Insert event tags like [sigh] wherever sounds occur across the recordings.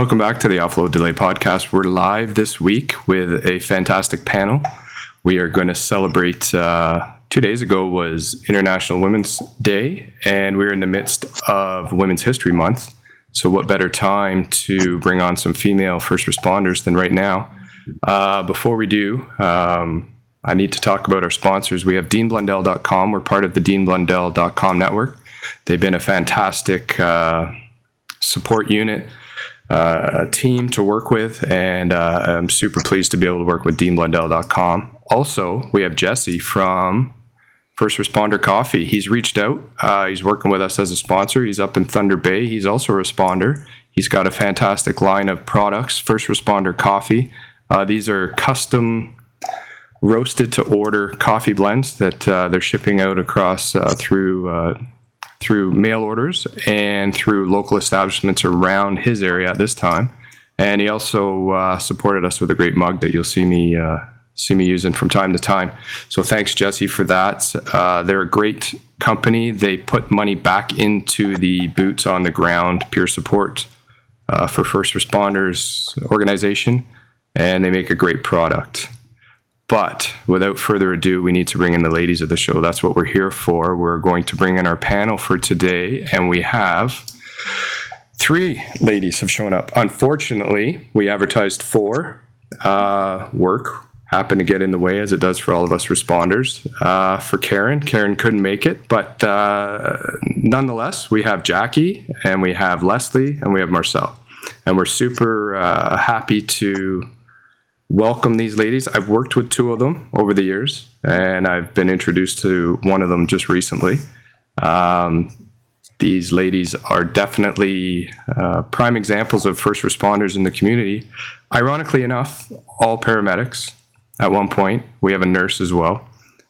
Welcome back to the Offload Delay podcast. We're live this week with a fantastic panel. We are going to celebrate. Uh, two days ago was International Women's Day, and we're in the midst of Women's History Month. So, what better time to bring on some female first responders than right now? Uh, before we do, um, I need to talk about our sponsors. We have DeanBlundell.com. We're part of the DeanBlundell.com network. They've been a fantastic uh, support unit uh, a team to work with, and uh, I'm super pleased to be able to work with DeanBlundell.com. Also, we have Jesse from First Responder Coffee. He's reached out. Uh, he's working with us as a sponsor. He's up in Thunder Bay. He's also a responder. He's got a fantastic line of products, First Responder Coffee. Uh, these are custom roasted to order coffee blends that uh, they're shipping out across uh, through through mail orders and through local establishments around his area at this time. And he also uh, supported us with a great mug that you'll see me uh, see me using from time to time. So thanks, Jesse, for that. Uh, they're a great company. They put money back into the boots on the ground peer support uh, for first responders organization, and they make a great product. But without further ado, we need to bring in the ladies of the show. That's what we're here for. We're going to bring in our panel for today, and we have three ladies have shown up. Unfortunately, we advertised four. Uh, work happened to get in the way, as it does for all of us responders. Uh, for Karen, Karen couldn't make it, but uh, nonetheless, we have Jackie, and we have Leslie, and we have Marcel, and we're super uh, happy to welcome these ladies. I've worked with two of them over the years, and I've been introduced to one of them just recently. Um, these ladies are definitely uh, prime examples of first responders in the community. Ironically enough, all paramedics at one point. We have a nurse as well,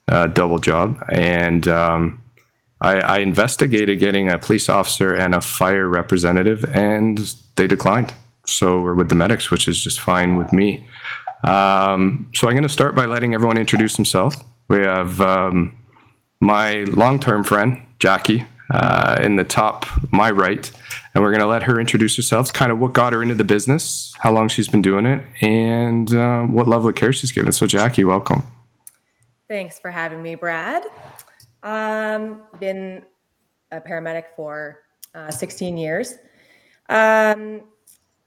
uh, double job. And um, I, I investigated getting a police officer and a fire representative, and they declined. So we're with the medics, which is just fine with me. Um, so I'm going to start by letting everyone introduce themselves. We have um, my long-term friend Jackie uh, in the top, my right, and we're going to let her introduce herself. Kind of what got her into the business, how long she's been doing it, and uh, what level of care she's given. So Jackie, welcome. Thanks for having me, Brad. Um, been a paramedic for uh, 16 years, um,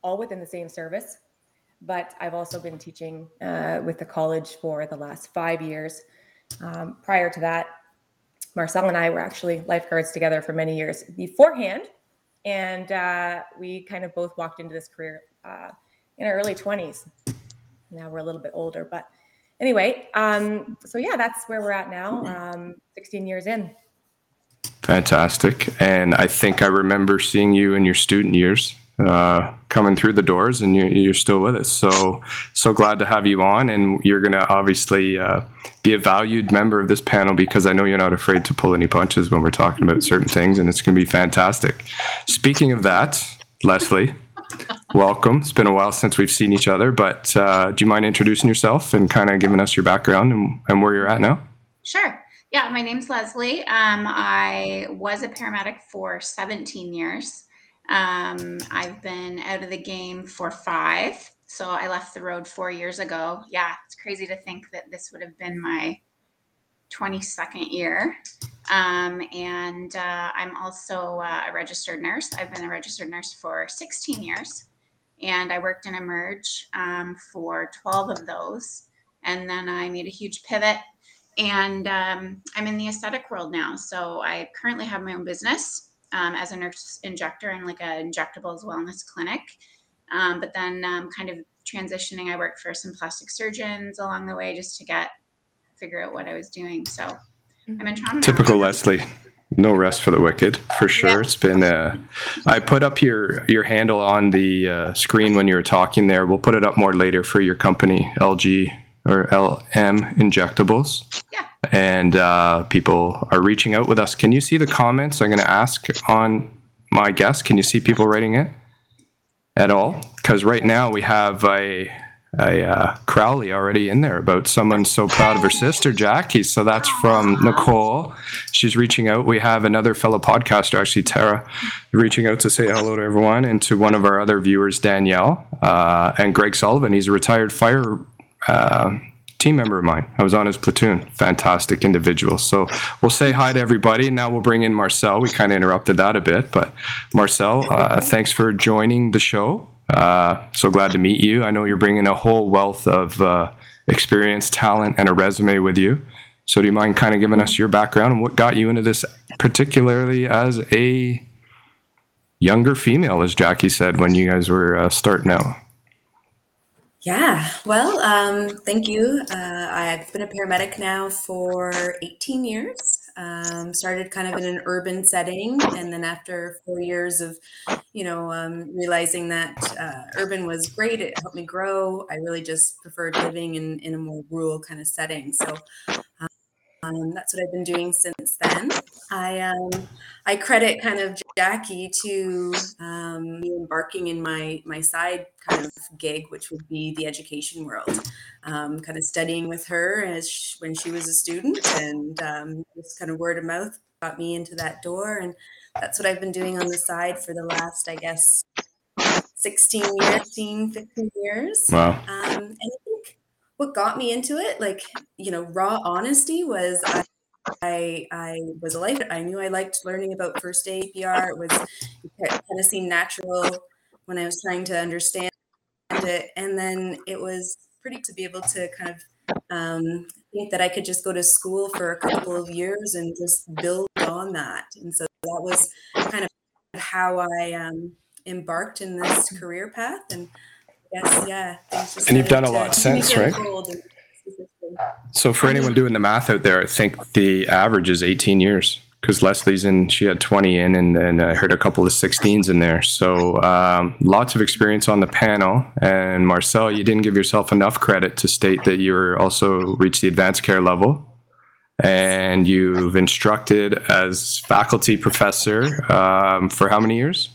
all within the same service but I've also been teaching uh, with the college for the last five years. Um, prior to that, Marcel and I were actually lifeguards together for many years beforehand. And uh, we kind of both walked into this career uh, in our early 20s. Now we're a little bit older, but anyway, um, so yeah, that's where we're at now, um, 16 years in. Fantastic. And I think I remember seeing you in your student years uh, coming through the doors, and you're, you're, still with us. So so glad to have you on, and you're going to obviously uh, be a valued member of this panel because I know you're not afraid to pull any punches when we're talking about certain things, and it's going to be fantastic. Speaking of that, Leslie. [laughs] Welcome. It's been a while since we've seen each other, but uh, do you mind introducing yourself and kind of giving us your background and, and where you're at now? Sure. Yeah, my name's Leslie. Um, I was a paramedic for 17 years. Um, I've been out of the game for five. So I left the road four years ago. Yeah, it's crazy to think that this would have been my 22nd year. Um, and uh, I'm also uh, a registered nurse. I've been a registered nurse for 16 years, and I worked in Emerge um, for 12 of those. And then I made a huge pivot, and um, I'm in the aesthetic world now. So I currently have my own business um, as a nurse injector and like a injectables wellness clinic. Um, but then um, kind of transitioning, I worked for some plastic surgeons along the way just to get figure out what I was doing. So I'm in Toronto. Typical Leslie. No rest for the wicked, for sure. Yeah. It's been. Uh, I put up your your handle on the uh, screen when you were talking there. We'll put it up more later for your company, LG or LM Injectables. Yeah. And uh, people are reaching out with us. Can you see the comments? I'm going to ask on my guest. Can you see people writing it at all? Because right now we have a a uh, Crowley already in there about someone so proud of her sister Jackie. So that's from Nicole. She's reaching out. We have another fellow podcaster, actually Tara, reaching out to say hello to everyone and to one of our other viewers, Danielle, uh, and Greg Sullivan. He's a retired fire. Uh, team member of mine. I was on his platoon. Fantastic individual. So we'll say hi to everybody. And now we'll bring in Marcel. We kind of interrupted that a bit, but Marcel, uh, thanks for joining the show. Uh, so glad to meet you. I know you're bringing a whole wealth of uh, experience, talent, and a resume with you. So, do you mind kind of giving us your background and what got you into this, particularly as a younger female, as Jackie said when you guys were uh, starting out? Yeah, well, um, thank you. Uh, I've been a paramedic now for 18 years. Um, started kind of in an urban setting, and then after four years of, you know, um, realizing that uh, urban was great, it helped me grow. I really just preferred living in in a more rural kind of setting. So um, that's what I've been doing since then. I um, I credit kind of Jackie to um, me embarking in my my side kind of gig, which would be the education world. Um, kind of studying with her as she, when she was a student, and um, just kind of word of mouth got me into that door, and that's what I've been doing on the side for the last, I guess, 16 years, 15, 15 years. Wow. Um, and what got me into it, like, you know, raw honesty was I, I, I was a life. I knew I liked learning about first aid PR. It was kind of seemed natural when I was trying to understand it, and then it was pretty to be able to kind of um, think that I could just go to school for a couple of years and just build on that. And so that was kind of how I um, embarked in this career path. And yes, yeah. And you've done a lot since, right? So for anyone doing the math out there, I think the average is 18 years because Leslie's in, she had 20 in, and then I heard a couple of 16s in there. So um, lots of experience on the panel. And Marcel, you didn't give yourself enough credit to state that you were also reached the advanced care level. And you've instructed as faculty professor um, for how many years?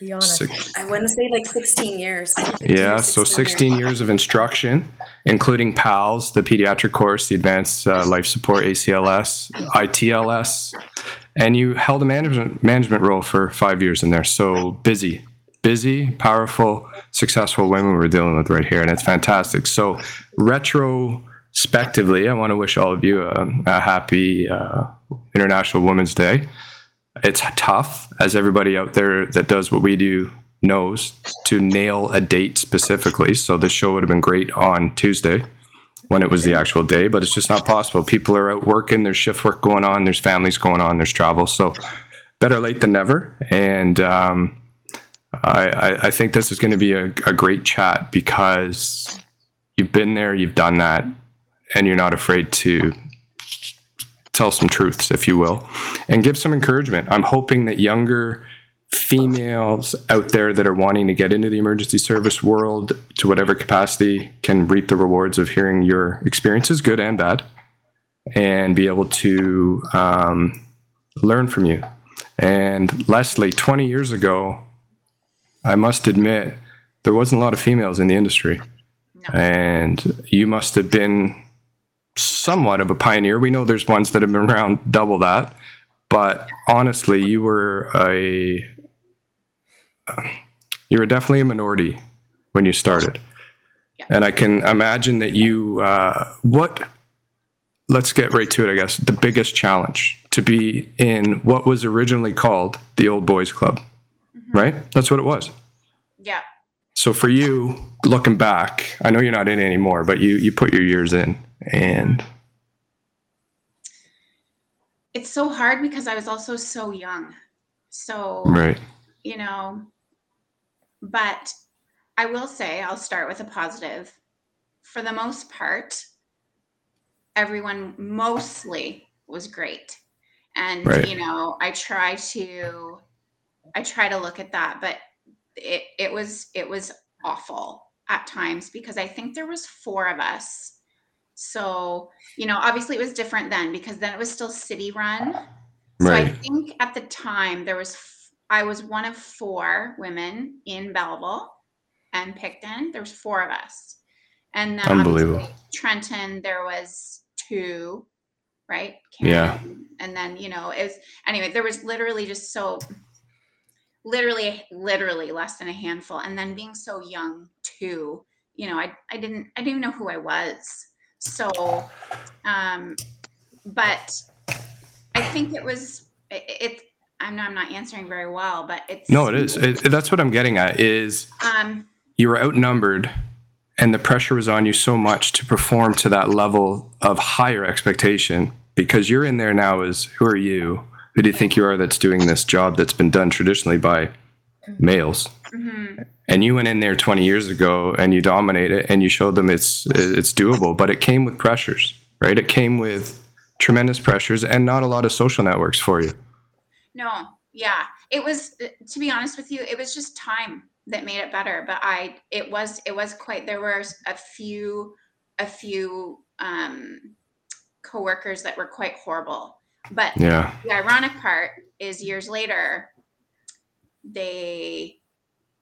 Be honest. Six. I want to say like 16 years. 15, yeah, 16 so 16 years. years of instruction, including PALS, the pediatric course, the advanced uh, life support ACLS, ITLS, and you held a management management role for five years in there. So busy, busy, powerful, successful women we're dealing with right here, and it's fantastic. So retrospectively, I want to wish all of you a, a happy uh, International Women's Day it's tough, as everybody out there that does what we do knows, to nail a date specifically. So this show would have been great on Tuesday when it was the actual day, but it's just not possible. People are out working, there's shift work going on, there's families going on, there's travel. So better late than never. And um, I, I, I, think this is going to be a, a great chat because you've been there, you've done that, and you're not afraid to tell some truths, if you will, and give some encouragement. I'm hoping that younger females out there that are wanting to get into the emergency service world to whatever capacity can reap the rewards of hearing your experiences, good and bad, and be able to um, learn from you. And Leslie, 20 years ago, I must admit, there wasn't a lot of females in the industry. No. And you must have been somewhat of a pioneer. We know there's ones that have been around double that, but honestly, you were a you were definitely a minority when you started. Yeah. And I can imagine that you, uh, what, let's get right to it, I guess. The biggest challenge to be in what was originally called the Old Boys Club, Mhm. right? That's what it was. Yeah. So for you, looking back, I know you're not in anymore, but you you put your years in, and It's so hard because I was also so young. So, right, you know, but I will say, I'll start with a positive. For the most part, everyone mostly was great. And, Right. you know, I try to, I try to look at that, but it, it was, it was awful at times because I think there was four of us. So, you know, obviously it was different then because then it was still city run. Right. So I think at the time there was I was one of four women in Belleville and Picton. There was four of us, and then Unbelievable. Trenton there was two, right? Yeah. and then you know it was anyway. There was literally just so literally literally less than a handful, and then being so young too. You know, I I didn't I didn't even know who I was. So, um, but I think it was it. it I'm not, I'm not answering very well, but it's no, it is. It, that's what I'm getting at. Is Um, you were outnumbered, and the pressure was on you so much to perform to that level of higher expectation because you're in there now. Is who are you? Who do you think you are? That's doing this job that's been done traditionally by males. Mhm. and you went in there 20 years ago and you dominate it and you showed them it's it's doable but it came with pressures right it came with tremendous pressures and not a lot of social networks for you no, yeah, it was. To be honest with you, it was just time that made it better. But I, it was, it was quite. There were a few, a few um, coworkers that were quite horrible. But yeah the ironic part is, years later, they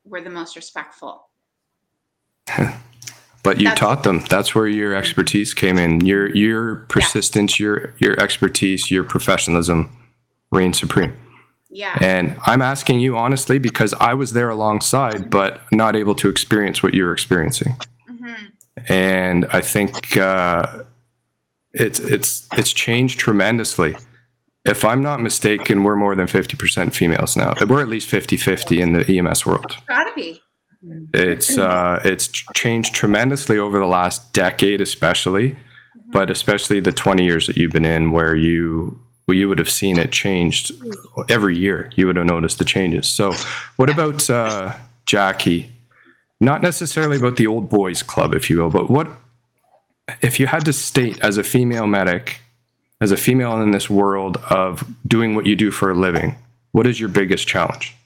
were the most respectful. [laughs] but you That's- taught them that's where your expertise came in your your persistence your your expertise your professionalism reigned supreme Yeah. and i'm asking you honestly because i was there alongside but not able to experience what you're experiencing hmm and I think uh, it's it's it's changed tremendously. If I'm not mistaken, we're more than 50% females now. We're at least 50-50 in the EMS world. Gotta be. It's uh, it's changed tremendously over the last decade, especially, but especially the 20 years that you've been in, where you well, you would have seen it changed every year. You would have noticed the changes. So, what about uh, Jackie? Not necessarily about the old boys club, if you will, but what if you had to state as a female medic, as a female in this world of doing what you do for a living, what is your biggest challenge?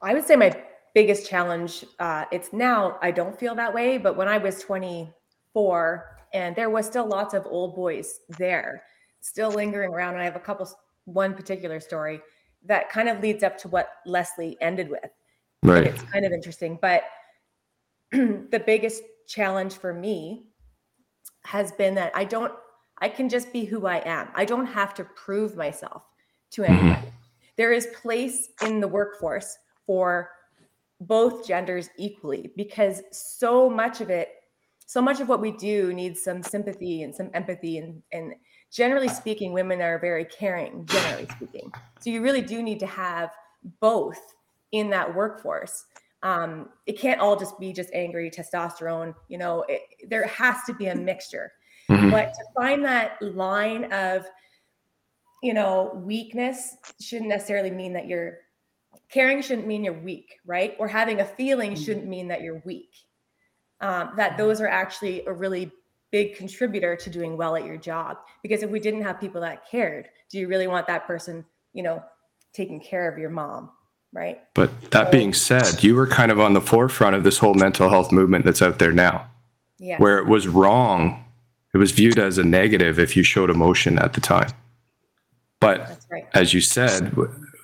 I would say my biggest challenge, uh, it's now I don't feel that way, but when I was 24 and there was still lots of old boys there, still lingering around. And I have a couple, one particular story that kind of leads up to what Leslie ended with. And Right. It's kind of interesting, but [clears throat] the biggest challenge for me has been that I don't, I can just be who I am. I don't have to prove myself to mm-hmm. anybody. There is place in the workforce for both genders equally because so much of it, so much of what we do needs some sympathy and some empathy and and generally speaking, women are very caring, generally speaking. So you really do need to have both in that workforce. Um, it can't all just be just angry testosterone. You know, it, there has to be a mixture. Mhm. But to find that line of, you know, weakness shouldn't necessarily mean that you're caring. Shouldn't mean you're weak, right? Or having a feeling shouldn't mean that you're weak. Um, that those are actually a really big contributor to doing well at your job. Because if we didn't have people that cared, do you really want that person, you know, taking care of your mom, right? But that being said, you were kind of on the forefront of this whole mental health movement that's out there now, Yeah. where it was wrong. It was viewed as a negative if you showed emotion at the time. But right. as you said,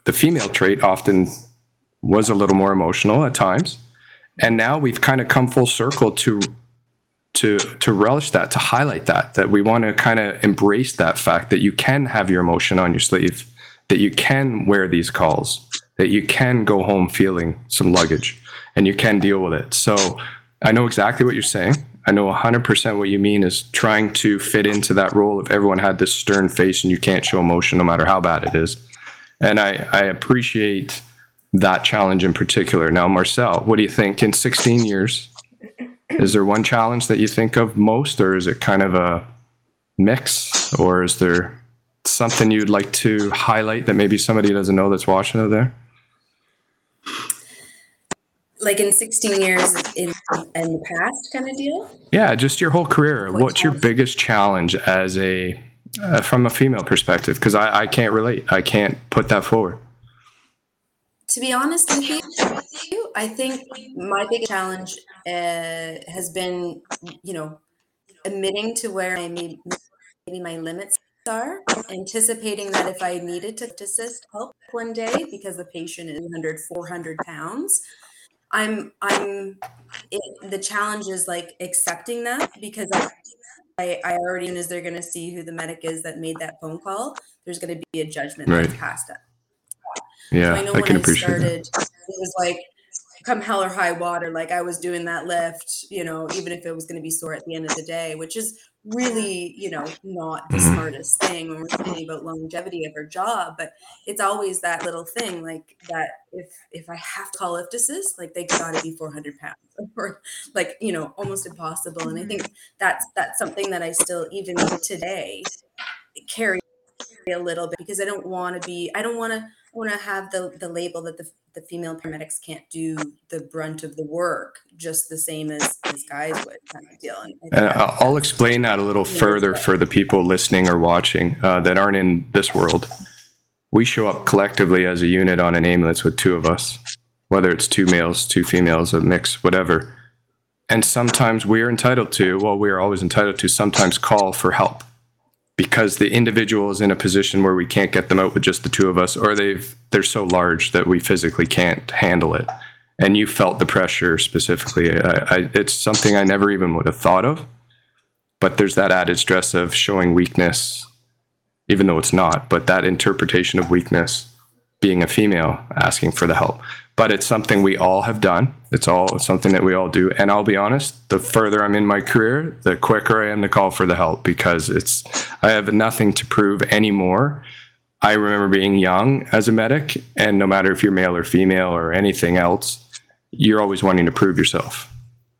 the female trait often was a little more emotional at times. And now we've kind of come full circle to to to relish that, to highlight that, that we want to kind of embrace that fact that you can have your emotion on your sleeve, that you can wear these calls, that you can go home feeling some luggage. and you can deal with it. So I know exactly what you're saying. I know 100% what you mean is trying to fit into that role if everyone had this stern face and you can't show emotion no matter how bad it is. And I, I appreciate that challenge in particular. Now, Marcel, what do you think in 16 years? Is there one challenge that you think of most, or is it kind of a mix, or is there something you'd like to highlight that maybe somebody doesn't know that's watching out there? Like in 16 years in, in the past kind of deal? Yeah just your whole career. What what's your biggest challenge as a uh, from a female perspective? Because I, I can't relate. I can't put that forward. To be honest with you i think my biggest challenge uh, has been you know admitting to where i maybe, maybe my limits are anticipating that if i needed to assist help one day because the patient is 100 400 pounds I'm I'm it, the challenge is like accepting that because I I already as they're going to see who the medic is that made that phone call. There's going to be a judgment right. that's passed up. Yeah, so I know I when I started, that. it was like come hell or high water. Like I was doing that lift, you know, even if it was going to be sore at the end of the day, which is really, [laughs] you know, not the mm-hmm. smartest thing when we're thinking about longevity of our job. But it's always that little thing, like that. If if I have to call lift assist, like they got to be 400 pounds, [laughs] or like you know, almost impossible. And I think that's that's something that I still even today carry a little bit because I don't want to be. I don't want to want to have the the label that the the female paramedics can't do the brunt of the work just the same as, as guys would kind of deal. And, and I'll explain that a little further for the people listening or watching uh, that aren't in this world. We show up collectively as a unit on an ambulance with two of us, whether it's two males, two females, a mix, whatever. And sometimes we're entitled to, well, we're always entitled to sometimes call for help because the individual is in a position where we can't get them out with just the two of us or they've they're so large that we physically can't handle it. And you felt the pressure specifically. I, I, it's something i never even would have thought of. But there's that added stress of showing weakness even though it's not but that interpretation of weakness being a female asking for the help but it's something we all have done. It's all it's something that we all do. And I'll be honest, the further I'm in my career, the quicker I am to call for the help because it's I have nothing to prove anymore. I remember being young as a medic, and no matter if you're male or female or anything else, you're always wanting to prove yourself.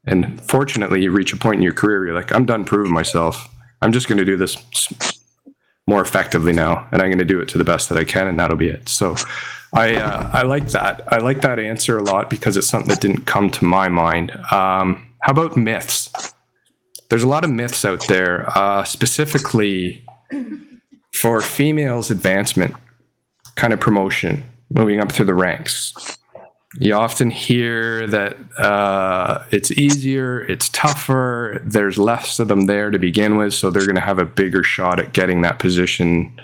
And fortunately, you reach a point in your career, you're like, I'm done proving myself. I'm just going to do this more effectively now, and I'm going to do it to the best that I can, and that'll be it. So, I uh, I like that. I like that answer a lot because it's something that didn't come to my mind. Um, how about myths? There's a lot of myths out there, uh, specifically for females' advancement, kind of promotion, moving up through the ranks. You often hear that uh, it's easier, it's tougher, there's less of them there to begin with, so they're going to have a bigger shot at getting that position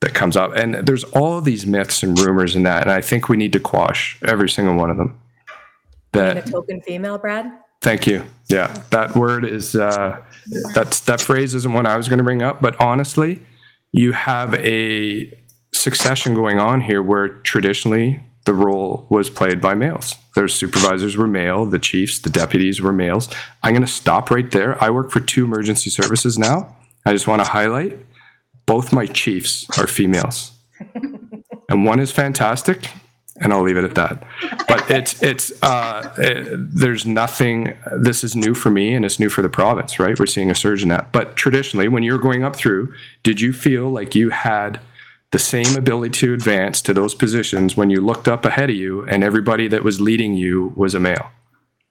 that comes up. And there's all these myths and rumors in that. And I think we need to quash every single one of them. That a token female, Brad? Thank you. Yeah. That word is uh that's that phrase isn't one I was going to bring up, but honestly, you have a succession going on here where traditionally the role was played by males. Their supervisors were male, the chiefs, the deputies were males. I'm going to stop right there. I work for two emergency services now. I just want to highlight both my chiefs are females, [laughs] and one is fantastic, and I'll leave it at that. But it's it's uh, it, there's nothing. This is new for me, and it's new for the province, right? We're seeing a surge in that. But traditionally, when you're going up through, did you feel like you had the same ability to advance to those positions when you looked up ahead of you, and everybody that was leading you was a male?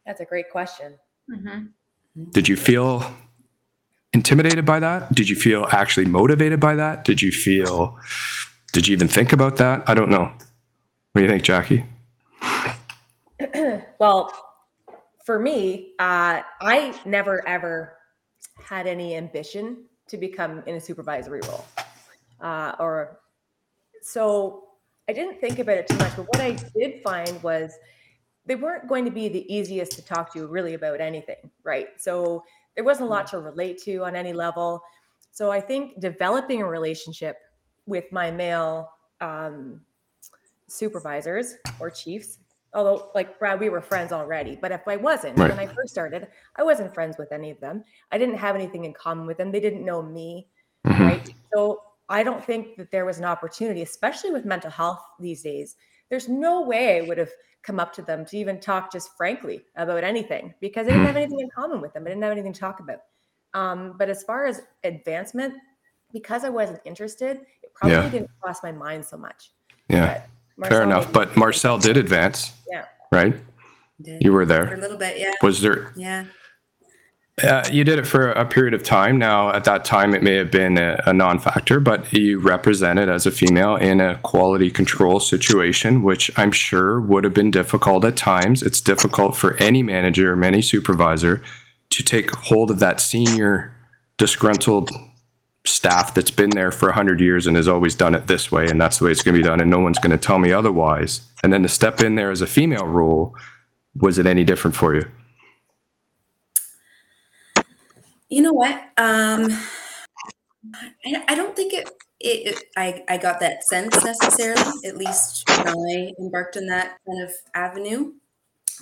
That's a great question. Mm-hmm. Did you feel intimidated by that? Did you feel actually motivated by that? Did you feel, did you even think about that? I don't know. What do you think, Jackie? [clears throat] well, for me, uh, I never ever had any ambition to become in a supervisory role. Uh, or so I didn't think about it too much. But what I did find was they weren't going to be the easiest to talk to really about anything, right? So there wasn't a lot to relate to on any level. So I think developing a relationship with my male um, supervisors or chiefs although like Brad, we were friends already. But if I wasn't Right. when I first started, I wasn't friends with any of them. I didn't have anything in common with them. They didn't know me, Mhm. right? So I don't think that there was an opportunity, especially with mental health these days. There's no way I would have come up to them to even talk just frankly about anything because I didn't Mhm. have anything in common with them. I didn't have anything to talk about. Um, but as far as advancement, because I wasn't interested, it probably Yeah. didn't cross my mind so much. Yeah. Fair Marcel enough. maybe- But Marcel did advance. Yeah. Right? Did. You were for a little bit, yeah, Was there yeah. Uh, you did it for a period of time. Now, at that time, it may have been a, a non factor, but you represented as a female in a quality control situation, which I'm sure would have been difficult at times. It's difficult for any manager or any supervisor to take hold of that senior disgruntled staff that's been there for 100 years and has always done it this way, and that's the way it's going to be done, and no one's going to tell me otherwise. And then to step in there as a female role, was it any different for you? You know what? Um, I, I don't think it, it, it. I I got that sense necessarily. At least when I embarked on that kind of avenue.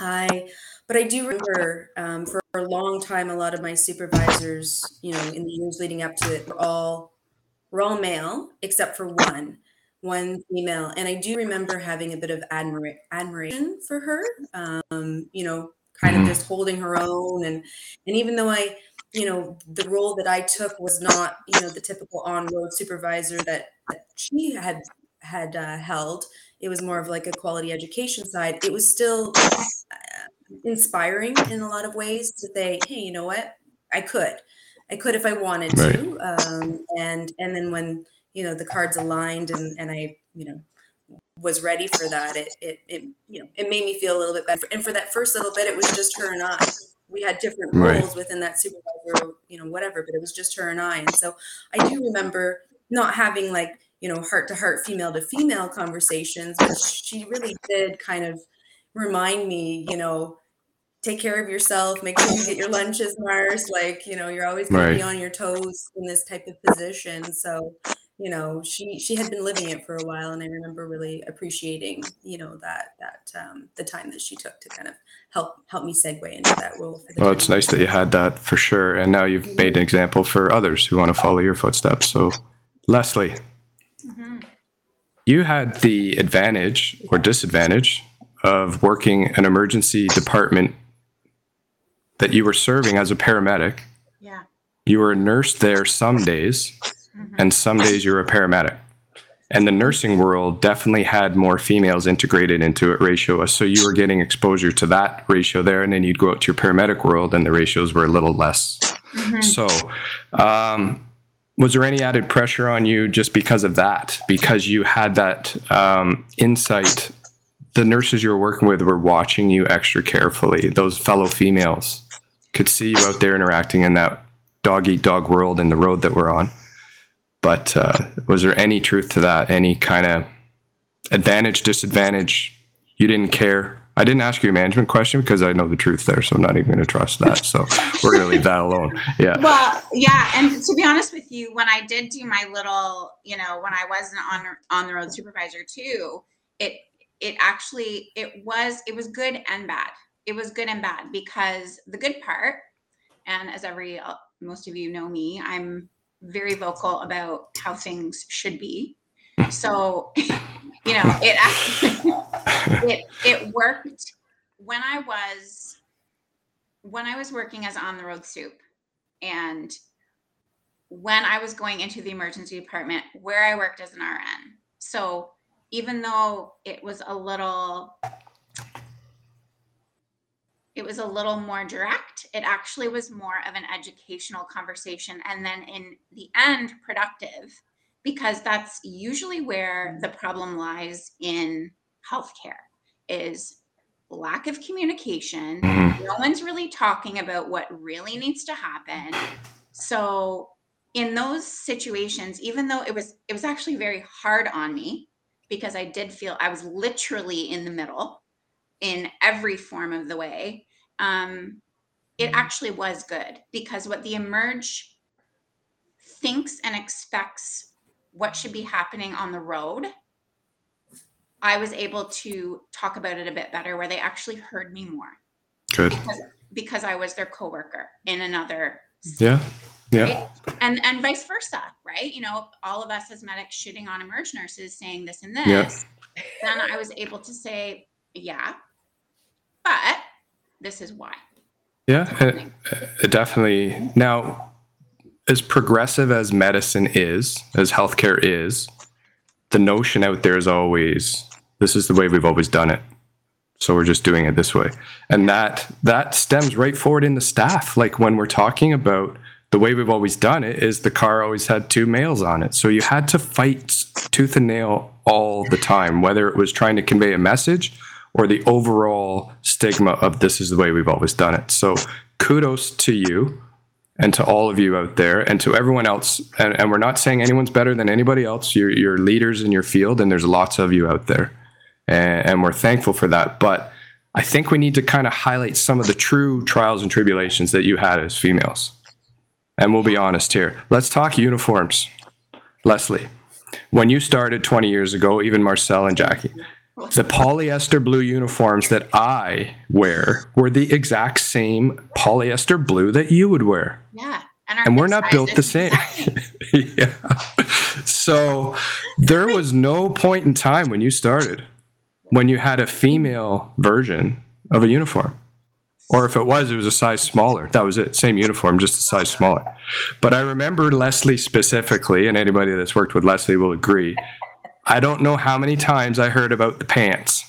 I, but I do remember um, for a long time, a lot of my supervisors, you know, in the years leading up to it, were all were all male except for one, one female, and I do remember having a bit of admira- admiration for her. Um, you know, kind of just holding her own, and and even though I you know the role that i took was not you know the typical on-road supervisor that, that she had had uh, held. It was more of like a quality education side. It was still uh, inspiring in a lot of ways to say hey you know what? I could. I could if i wanted to. Um, and and then when you know the cards aligned and and i you know was ready for that it it, it you know it made me feel a little bit better. And for that first little bit it was just her and i we had different Right. roles within that supervisor, you know, whatever, but it was just her and I. And so I do remember not having like, you know, heart to heart, female to female conversations, but she really did kind of remind me, you know, take care of yourself, make sure you get your lunches, Mars. Like, you know, you're always going to be on your toes in this type of position. So, you know, she she had been living it for a while, and I remember really appreciating, you know, that that um, the time that she took to kind of help help me segue into that role. For the Well, it's nice that you had that for sure. And now you've made an example for others who want to follow your footsteps. So, Leslie, Mhm. you had the advantage or disadvantage of working an emergency department that you were serving as a paramedic. Yeah. You were a nurse there some days, Mhm. and some days you were a paramedic. And the nursing world definitely had more females integrated into it ratio. So you were getting exposure to that ratio there. And then you'd go out to your paramedic world and the ratios were a little less. Mhm. So, um, was there any added pressure on you just because of that? Because you had that um, insight. The nurses you were working with were watching you extra carefully. Those fellow females could see you out there interacting in that dog eat dog world in the road that we're on. But uh, was there any truth to that? Any kind of advantage, disadvantage? You didn't care. I didn't ask you a management question because I know the truth there, so I'm not even going to trust that. So we're going to leave that alone. Yeah. Well, yeah, and to be honest with you, when I did do my little, you know, when I was an on on the road supervisor too, it it actually it was it was good and bad. It was good and bad because the good part, and as every uh, most of you know me, I'm very vocal about how things should be. Hmm. So, [laughs] you know, it it it worked when I was when I was working as on the road soup and when I was going into the emergency department where I worked as an RN. So even though it was a little it was a little more direct, it actually was more of an educational conversation and then in the end productive because that's usually where the problem lies in healthcare is lack of communication. Mhm. no one's really talking about what really needs to happen. So in those situations even though it was it was actually very hard on me because i did feel i was literally in the middle in every form of the way um it actually was good because what the emerge thinks and expects what should be happening on the road I was able to talk about it a bit better, where they actually heard me more Good. because, because I was their coworker in another Yeah. Yeah. right? And and vice versa, right? You know, all of us as medics shooting on emerge nurses saying this and this. Yeah. Then I was able to say, yeah, but this is why. Yeah. Uh, it, uh, it definitely. Now, as progressive as medicine is, as healthcare is, the notion out there is always this is the way we've always done it. So we're just doing it this way. And that that stems right forward in the staff. Like when we're talking about the way we've always done it is the car always had two males on it. So you had to fight tooth and nail all the time, whether it was trying to convey a message or the overall stigma of this is the way we've always done it. So kudos to you and to all of you out there and to everyone else. And, and we're not saying anyone's better than anybody else. You're, you're leaders in your field, and there's lots of you out there. And, and we're thankful for that. But I think we need to kind of highlight some of the true trials and tribulations that you had as females. And we'll be honest here. Let's talk uniforms. Leslie, when you started 20 years ago, even Marcel and Jackie, the polyester blue uniforms that I wear were the exact same polyester blue that you would wear. Yeah. And, our And we're not built the same. [laughs] yeah. So there was no point in time when you started when you had a female version of a uniform. Or if it was, it was a size smaller. That was it. Same uniform, just a size smaller. But I remember Leslie specifically, and anybody that's worked with Leslie will agree. I don't know how many times I heard about the pants,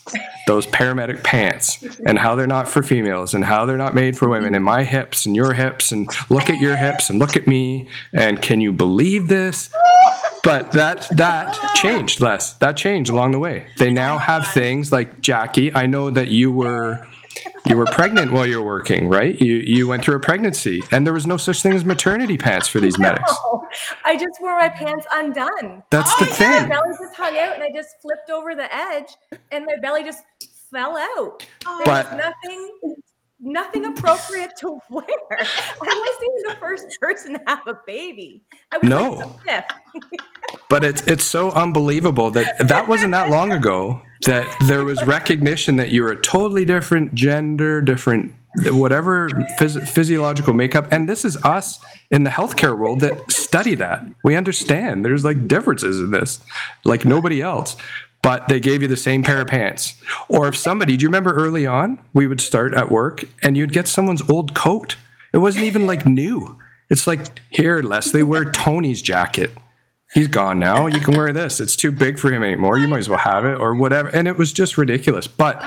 those paramedic pants, and how they're not for females and how they're not made for women, and my hips and your hips, and look at your hips and look at me, and can you believe this? But that that changed, less. That changed along the way. They now have things like Jackie. I know that you were you were pregnant while you were working, right? You you went through a pregnancy, and there was no such thing as maternity pants for these medics. No, I just wore my pants undone. That's Oh, the yeah, My thing. belly just hung out and I just flipped over the edge and my belly just fell out. Oh, There But- was nothing nothing appropriate to wear. [laughs] I wasn't even the first person to have a baby. I was No. like. [laughs] But it's it's so unbelievable that that wasn't that long ago that there was recognition that you were a totally different gender, different whatever phys- physiological makeup, and this is us in the healthcare world that study that. We understand there's like differences in this, like nobody else. But they gave you the same pair of pants. Or if somebody, do you remember early on, we would start at work and you'd get someone's old coat. It wasn't even like new. It's like, here, Leslie, wear Tony's jacket. He's gone now. You can wear this. It's too big for him anymore. You might as well have it or whatever. And it was just ridiculous. But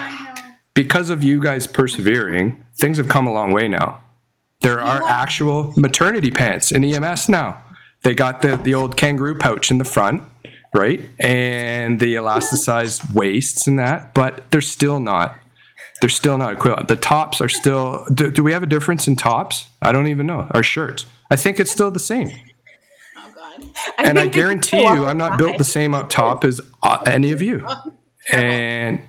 because of you guys persevering, things have come a long way now. There are actual maternity pants in EMS now. They got the, the old kangaroo pouch in the front, right? And the elasticized waists and that, but they're still not. They're still not equivalent. The tops are still. Do, do we have a difference in tops? I don't even know. Our shirts. I think it's still the same and I guarantee you, I'm not built the same up top as uh, any of you. [laughs] And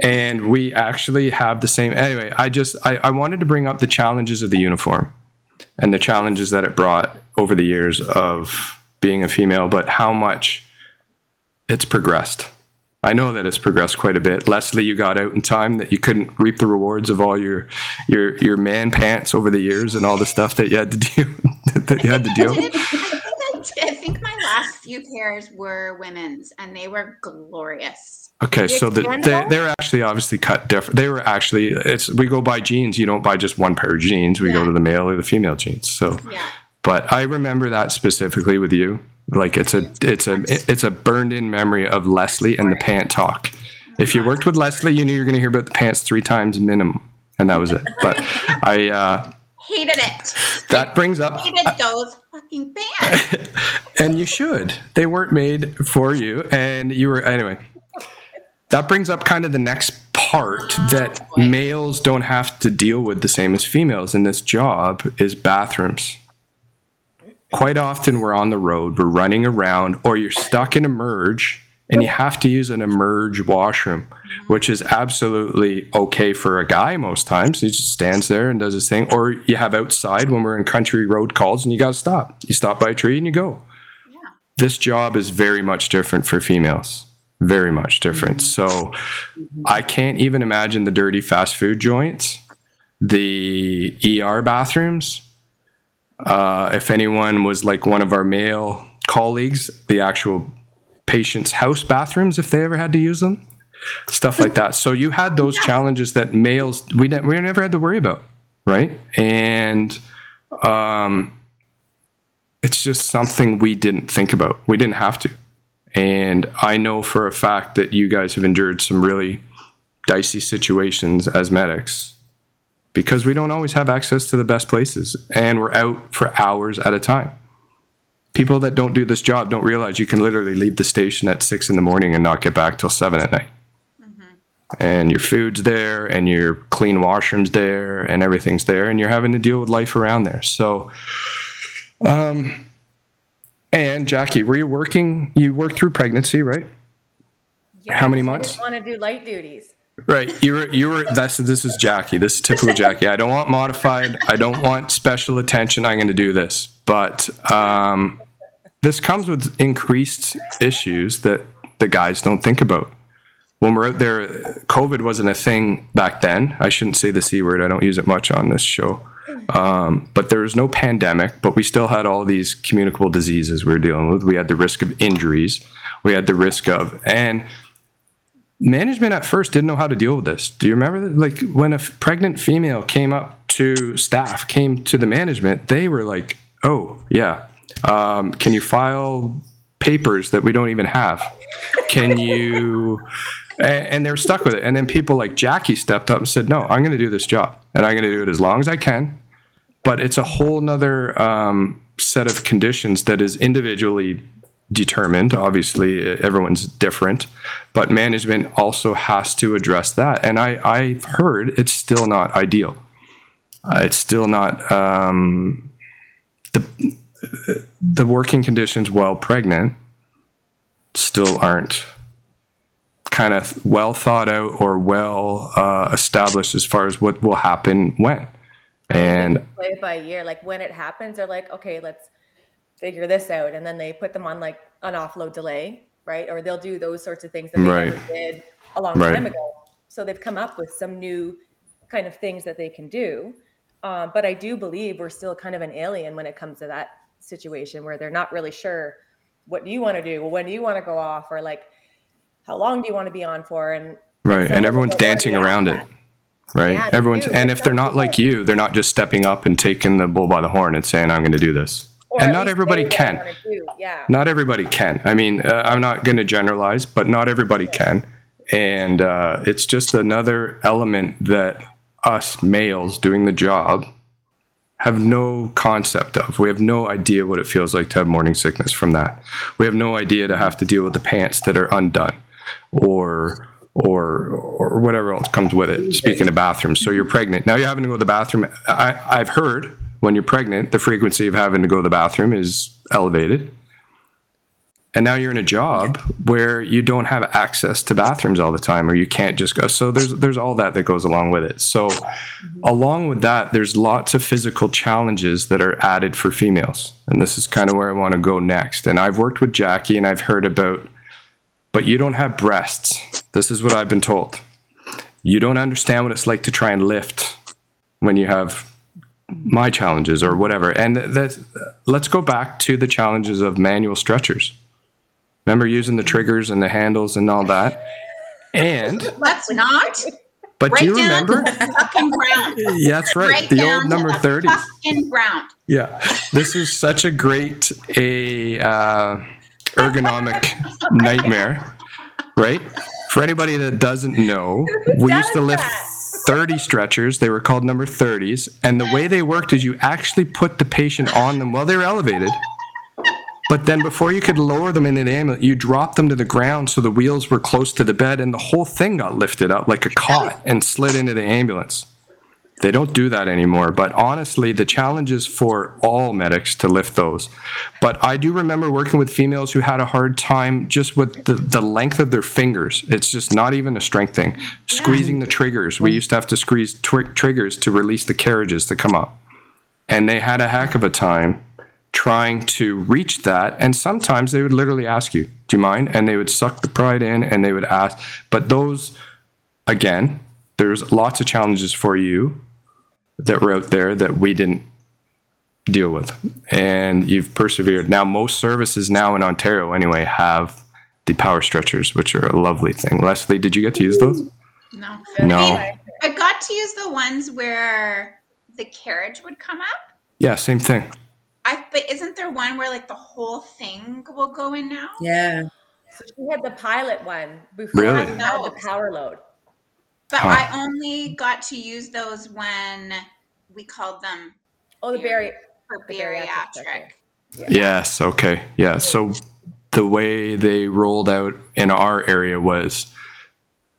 and we actually have the same. Anyway, I just I, I wanted to bring up the challenges of the uniform and the challenges that it brought over the years of being a female, but how much it's progressed. I know that it's progressed quite a bit. Leslie, you got out in time that you couldn't reap the rewards of all your your your man pants over the years and all the stuff that you had to deal [laughs] that you had to deal. I, did, I, think I, did- I think my last few pairs were women's and they were glorious. Okay, so the, they, they're actually obviously cut different. They were actually it's we go by jeans. You don't buy just one pair of jeans. We go to the male or the female jeans. So, Yeah. but I remember that specifically with you. Like it's a it's a it's a burned in memory of Leslie and the pant talk. If you worked with Leslie, you knew you're going to hear about the pants three times minimum, and that was it. But [laughs] I uh, Hated it. that brings up Hated those fucking pants. [laughs] and you should. They weren't made for you, and you were anyway. That brings up kind of the next part that males don't have to deal with the same as females in this job is bathrooms. Quite often we're on the road, we're running around, or you're stuck in a merge and you have to use an emerge washroom, which is absolutely okay for a guy most times. He just stands there and does his thing. Or you have outside when we're in country road calls and you got to stop. You stop by a tree and you go. This job is very much different for females. very much different. So I can't even imagine the dirty fast food joints, the ER bathrooms. Uh, if anyone was like one of our male colleagues, the actual patient's house bathrooms, if they ever had to use them, stuff like that. So you had those challenges that males we ne- we never had to worry about, right? And um, it's just something we didn't think about. We didn't have to. And I know for a fact that you guys have endured some really dicey situations as medics because we don't always have access to the best places and we're out for hours at a time. People that don't do this job don't realize you can literally leave the station at six in the morning and not get back till seven at night. And your food's there and your clean washrooms there and everything's there and you're having to deal with life around there. So, um, and Jackie, were you working? You worked through pregnancy, right? How many Yes, I months? want to do light duties. Right. You were, you were, that's, this is Jackie. This is typical [laughs] Jackie. I don't want modified. I don't want special attention. I'm going to do this. But um, this comes with increased issues that the guys don't think about. When we're out there, COVID wasn't a thing back then. I shouldn't say the C word. I don't use it much on this show. Um, but there was no pandemic, but we still had all these communicable diseases we were dealing with. We had the risk of injuries. We had the risk of, and management at first didn't know how to deal with this. Do you remember that? Like when a f- pregnant female came up to staff, came to the management, they were like, "Oh yeah, um, can you file papers that we don't even have? Can you?" a- And they're stuck with it. And then people like Jackie stepped up and said, "No, I'm going to do this job, and I'm going to do it as long as I can." But it's a whole nother um, set of conditions that is individually determined. Obviously, everyone's different, but management also has to address that. And I, I've heard it's still not ideal. Uh, it's still not um, the the working conditions while pregnant still aren't kind of well thought out or well uh, established as far as what will happen when. And play by year, Like when it happens, they're like, okay, let's figure this out. And then they put them on like an offload delay, right? Or they'll do those sorts of things that they Right. did a long Right. time ago. So they've come up with some new kind of things that they can do. Um, but I do believe we're still kind of an alien when it comes to that situation where they're not really sure what do you want to do? Well, when do you want to go off? Or like, how long do you want to be on for? And right, and everyone's dancing around it. right? Yeah, Everyone's and if they're not like you, they're not just stepping up and taking the bull by the horn and saying, "I'm going to do this." or and not everybody can. they wanna do. Yeah. Not everybody can. I mean, uh, I'm not going to generalize, but not everybody can. And uh, it's just another element that us males doing the job have no concept of. We have no idea what it feels like to have morning sickness from that. We have no idea to have to deal with the pants that are undone or or or whatever else comes with it. Speaking of bathrooms, so you're pregnant. Now you're having to go to the bathroom. I, I've heard when you're pregnant, the frequency of having to go to the bathroom is elevated. And now you're in a job where you don't have access to bathrooms all the time, or you can't just go. So there's there's all that that goes along with it. So along with that, there's lots of physical challenges that are added for females, and this is kind of where I want to go next. And I've worked with Jackie, and I've heard about, but you don't have breasts. This is what I've been told. You don't understand what it's like to try and lift when you have my challenges or whatever. And that let's go back to the challenges of manual stretchers. Remember using the triggers and the handles and all that. And [laughs] Let's not. but do you remember? the fucking ground. Yeah, [laughs] that's right. Right the old number the 30. Fucking ground. Yeah. This is such a great a uh, ergonomic nightmare, right? For anybody that doesn't know, we used to lift 30 stretchers. They were called number 30s. And the way they worked is you actually put the patient on them while they were elevated. But then before you could lower them in the ambulance, you dropped them to the ground so the wheels were close to the bed and the whole thing got lifted up like a cot and slid into the ambulance. They don't do that anymore. But honestly, the challenge is for all medics to lift those. But I do remember working with females who had a hard time just with the, the length of their fingers. It's just not even a strength thing. Squeezing the triggers. We used to have to squeeze triggers to release the carriages to come up. And they had a heck of a time trying to reach that. And sometimes they would literally ask you, Do you mind? And they would suck the pride in and they would ask. But those, again, there's lots of challenges for you that were out there that we didn't deal with. And you've persevered. Now, most services now in Ontario, anyway, have the power stretchers, which are a lovely thing. Leslie, did you get to use those? No. No. I got to use the ones where the carriage would come up. Yeah, same thing. I but isn't there one where like the whole thing will go in now? Yeah. So she had the pilot one before Really? I had the power load. But Huh. I only got to use those when we called them Oh, the berry. for The bariatric bariatric. Yes. Okay. Yeah. So the way they rolled out in our area was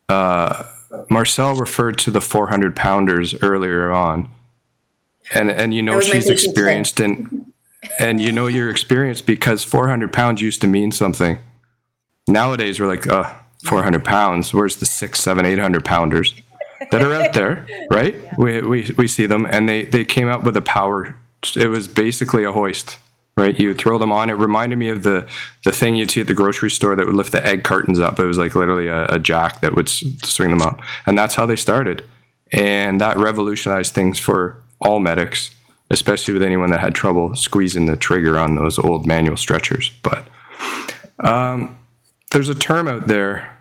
uh, Marcel referred to the 400 pounders earlier on. And, and you know That was my she's experienced and and you know your experience because 400 pounds used to mean something. Nowadays we're like, uh, 400 pounds. Where's the six, seven, eight hundred pounders that are out there, [laughs] right? We, we we see them, and they they came out with a power. It was basically a hoist, right? You throw them on. It reminded me of the the thing you'd see at the grocery store that would lift the egg cartons up. It was like literally a, a jack that would swing them up, and that's how they started. And that revolutionized things for all medics, especially with anyone that had trouble squeezing the trigger on those old manual stretchers. But um, there's a term out there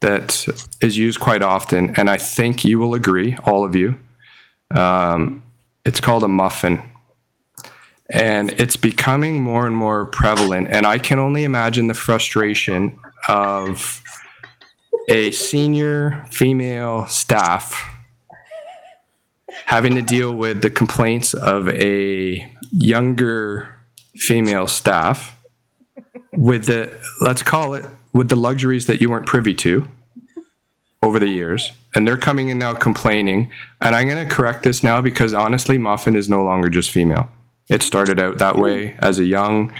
that is used quite often, and I think you will agree, all of you. Um, it's called a muffin. And it's becoming more and more prevalent. And I can only imagine the frustration of a senior female staff having to deal with the complaints of a younger female staff with the let's call it with the luxuries that you weren't privy to over the years. And they're coming in now complaining. And i'm going to correct this now because honestly muffin is no longer just female. It started out that way as a young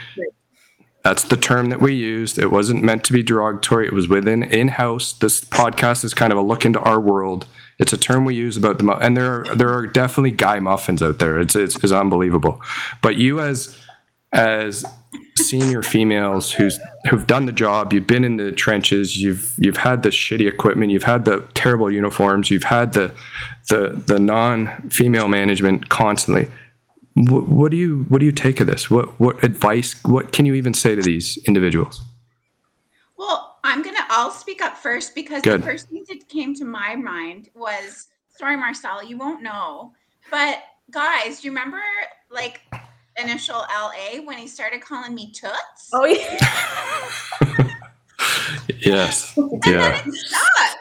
that's the term that we used. It wasn't meant to be derogatory. It was within in-house. This podcast is kind of a look into our world it's a term we use about the and there are there are definitely guy muffins out there. It's it's, it's unbelievable. But you as as senior females who's who've done the job you've been in the trenches you've you've had the shitty equipment you've had the terrible uniforms you've had the the the non female management constantly. What, what do you what do you take of this? What what advice what can you even say to these individuals I'm gonna. I'll speak up first because Good. the first thing that came to my mind was sorry, Marcel, you won't know, but guys, do you remember like initial LA when he started calling me Toots? Oh yeah. [laughs] yes and yeah then it stuck.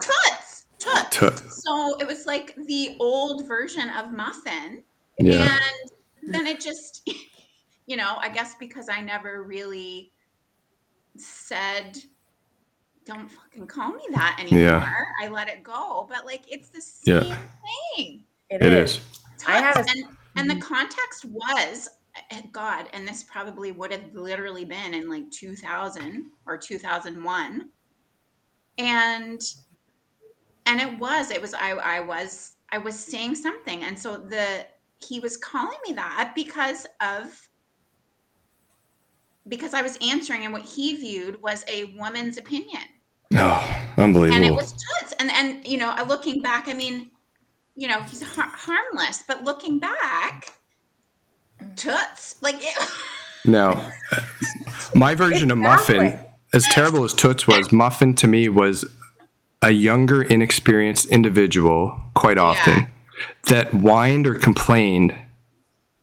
Toots, Toots. Toot. So it was like the old version of muffin, yeah and then it just, [laughs] you know, I guess because I never really said. Don't fucking call me that anymore. Yeah. I let it go, but like it's the Yeah. same thing. it is I have and and the context was eh, God, and this probably would have literally been in like 2000 or 2001, and and it was it was I I was I was saying something, and so the he was calling me that because of because I was answering, and what he viewed was a woman's opinion oh unbelievable. and it was toots and and you know looking back i mean you know he's har- harmless but looking back toots. Like it, [laughs] Now, my version of Muffin, as terrible as Toots was, Muffin to me was a younger, inexperienced individual quite often that whined or complained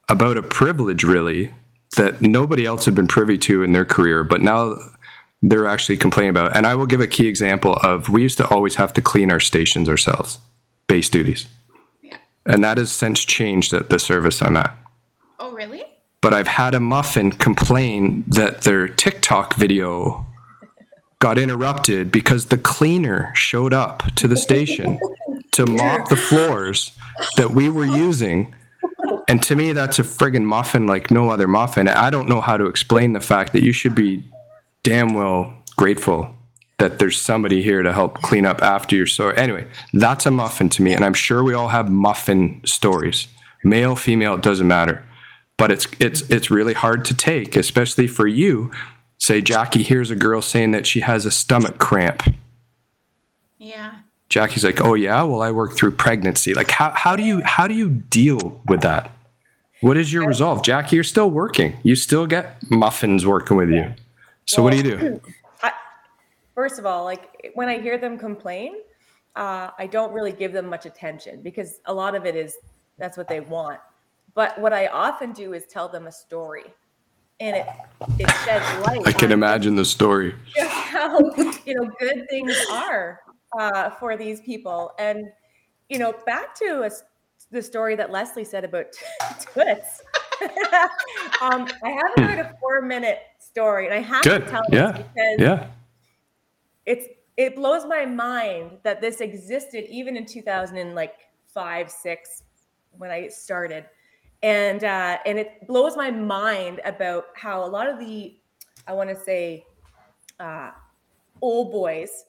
about a privilege, really, that nobody else had been privy to in their career, but now they're actually complaining about. And I will give a key example of we used to always have to clean our stations ourselves, base duties. Yeah. And that has since changed at the service I'm at oh really but I've had a muffin complain that their TikTok video got interrupted because the cleaner showed up to the station to mop the floors that we were using. And to me, that's a friggin' muffin like no other muffin. I don't know how to explain the fact that you should be damn well grateful that there's somebody here to help clean up after your store. Anyway, that's a muffin to me. And I'm sure we all have muffin stories. Male, female, it doesn't matter but it's it's it's really hard to take, especially for you. Say Jackie hears a girl saying that she has a stomach cramp. Yeah. Jackie's like, "Oh yeah, well I worked through pregnancy." Like how how do you how do you deal with that? What is your resolve? Jackie, you're still working. You still get muffins working with you. So what do you do? [clears throat] I, first of all, like when I hear them complain, uh, I don't really give them much attention because a lot of it is that's what they want. But what I often do is tell them a story, and it it sheds light. I can imagine the story. [laughs] how you know good things are uh, for these people, and you know back to a, the story that Leslie said about [laughs] Toots. [laughs] um, I haven't heard a four minute story, and I have Good. to tell Yeah. this because Yeah. it's it blows my mind that this existed even in 2005 6 when i started and uh and it blows my mind about how a lot of the i want to say uh old boys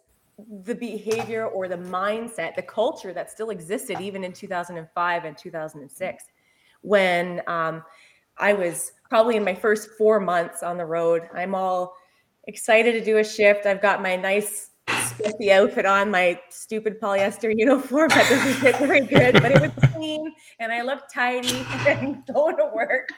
the behavior or the mindset the culture that still existed even in 2005 and 2006 when um i was probably in my first four months on the road i'm all excited to do a shift. I've got my nice spiffy outfit on, my stupid polyester uniform that doesn't fit very good, but it was clean and I look tidy [laughs] and I'm going to work.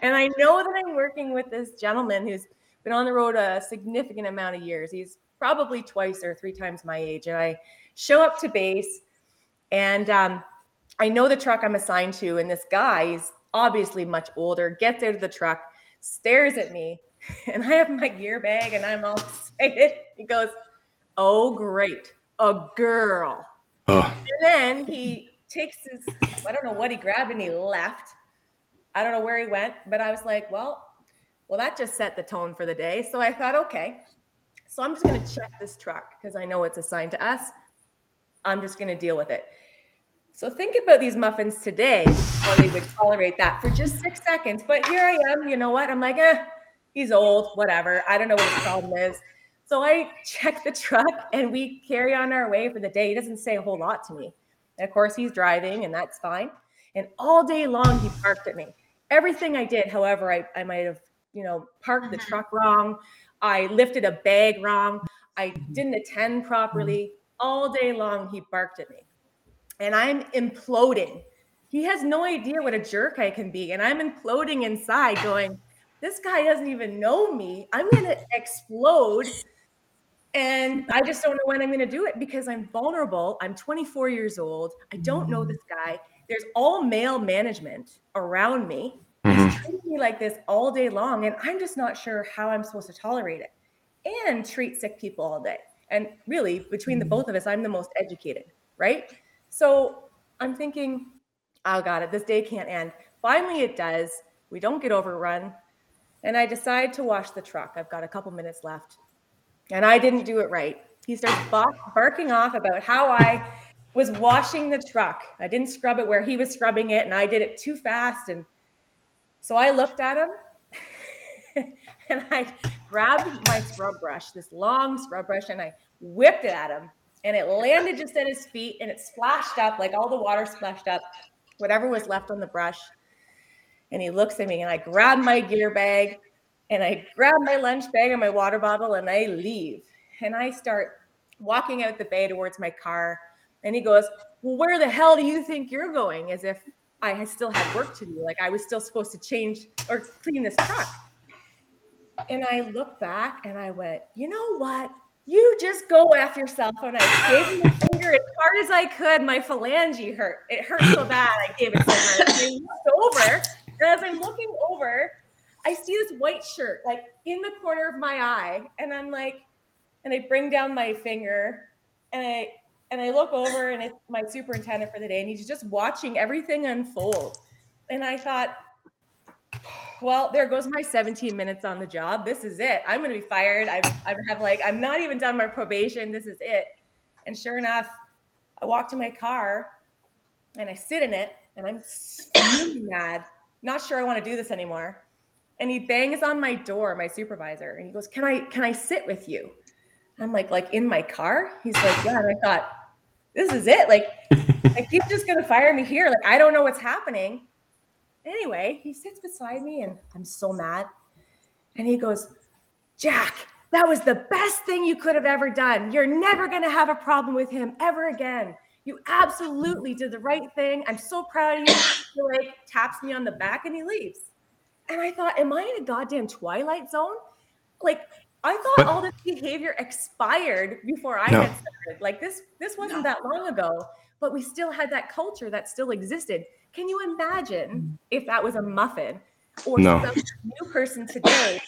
And I know that I'm working with this gentleman who's been on the road a significant amount of years. He's probably twice or three times my age. And I show up to base and um, I know the truck I'm assigned to, and this guy is obviously much older, gets out of the truck, stares at me, [laughs] and I have my gear bag and I'm all excited. He goes, Oh, great, a girl. Oh, And then he takes his, I don't know what he grabbed and he left. I don't know where he went, but I was like, Well, well, that just set the tone for the day. So I thought, okay. So I'm just going to check this truck because I know it's assigned to us. I'm just going to deal with it. So think about these muffins today, how they would tolerate that for just six seconds. But here I am, you know what? I'm like, eh, he's old, whatever. I don't know what his problem is. So I check the truck and we carry on our way for the day. He doesn't say a whole lot to me. And of course, he's driving and that's fine. And all day long, he parked at me. Everything I did, however, I, I might have, you know, parked the Mhm. truck wrong. I lifted a bag wrong. I didn't attend properly. All day long, he barked at me. And I'm imploding. He has no idea what a jerk I can be. And I'm imploding inside, going, This guy doesn't even know me. I'm going to explode. And I just don't know when I'm going to do it because I'm vulnerable. I'm 24 years old. I don't know this guy. There's all male management around me. He's mm-hmm. treating me like this all day long. And I'm just not sure how I'm supposed to tolerate it and treat sick people all day. And really, between the mm-hmm. both of us, I'm the most educated, right? So I'm thinking, oh, it. This day can't end. Finally, it does. We don't get overrun. And I decide to wash the truck. I've got a couple minutes left. And I didn't do it right. He starts bark- barking off about how I was washing the truck. I didn't scrub it where he was scrubbing it, and I did it too fast. And so I looked at him [laughs] and I grabbed my scrub brush, this long scrub brush, and I whipped it at him. And it landed just at his feet and it splashed up, like all the water splashed up, whatever was left on the brush. And he looks at me and I grab my gear bag and I grab my lunch bag and my water bottle and I leave. And I start walking out the bay towards my car. And he goes, Well, where the hell do you think you're going? As if I still had work to do. Like I was still supposed to change or clean this truck. And I looked back and I went, You know what? You just go F yourself. And I gave him the finger as hard as I could. My phalange hurt. It hurt so bad. I gave it so hard. And I looked over. And as I'm looking over, I see this white shirt like in the corner of my eye. And I'm like, and I bring down my finger and I and I look over and it's my superintendent for the day, and he's just watching everything unfold. And I thought, well, there goes my 17 minutes on the job. This is it. I'm going to be fired. I've, I have like I'm not even done my probation. This is it. And sure enough, I walk to my car and I sit in it and I'm mad. Not sure I want to do this anymore. And he bangs on my door, my supervisor, and he goes, "Can I can I sit with you?" I'm like, like in my car. He's like, "Yeah." And I thought, this is it. Like, [laughs] like he's just gonna fire me here. Like I don't know what's happening. Anyway, he sits beside me and I'm so mad. And he goes, Jack, that was the best thing you could have ever done. You're never going to have a problem with him ever again. You absolutely did the right thing. I'm so proud of you. He like taps me on the back and he leaves. And I thought, am I in a goddamn twilight zone? Like, I thought But- all this behavior expired before I No. had started. Like this, this wasn't that long ago, but we still had that culture that still existed. Can you imagine if that was a muffin or No. some new person today?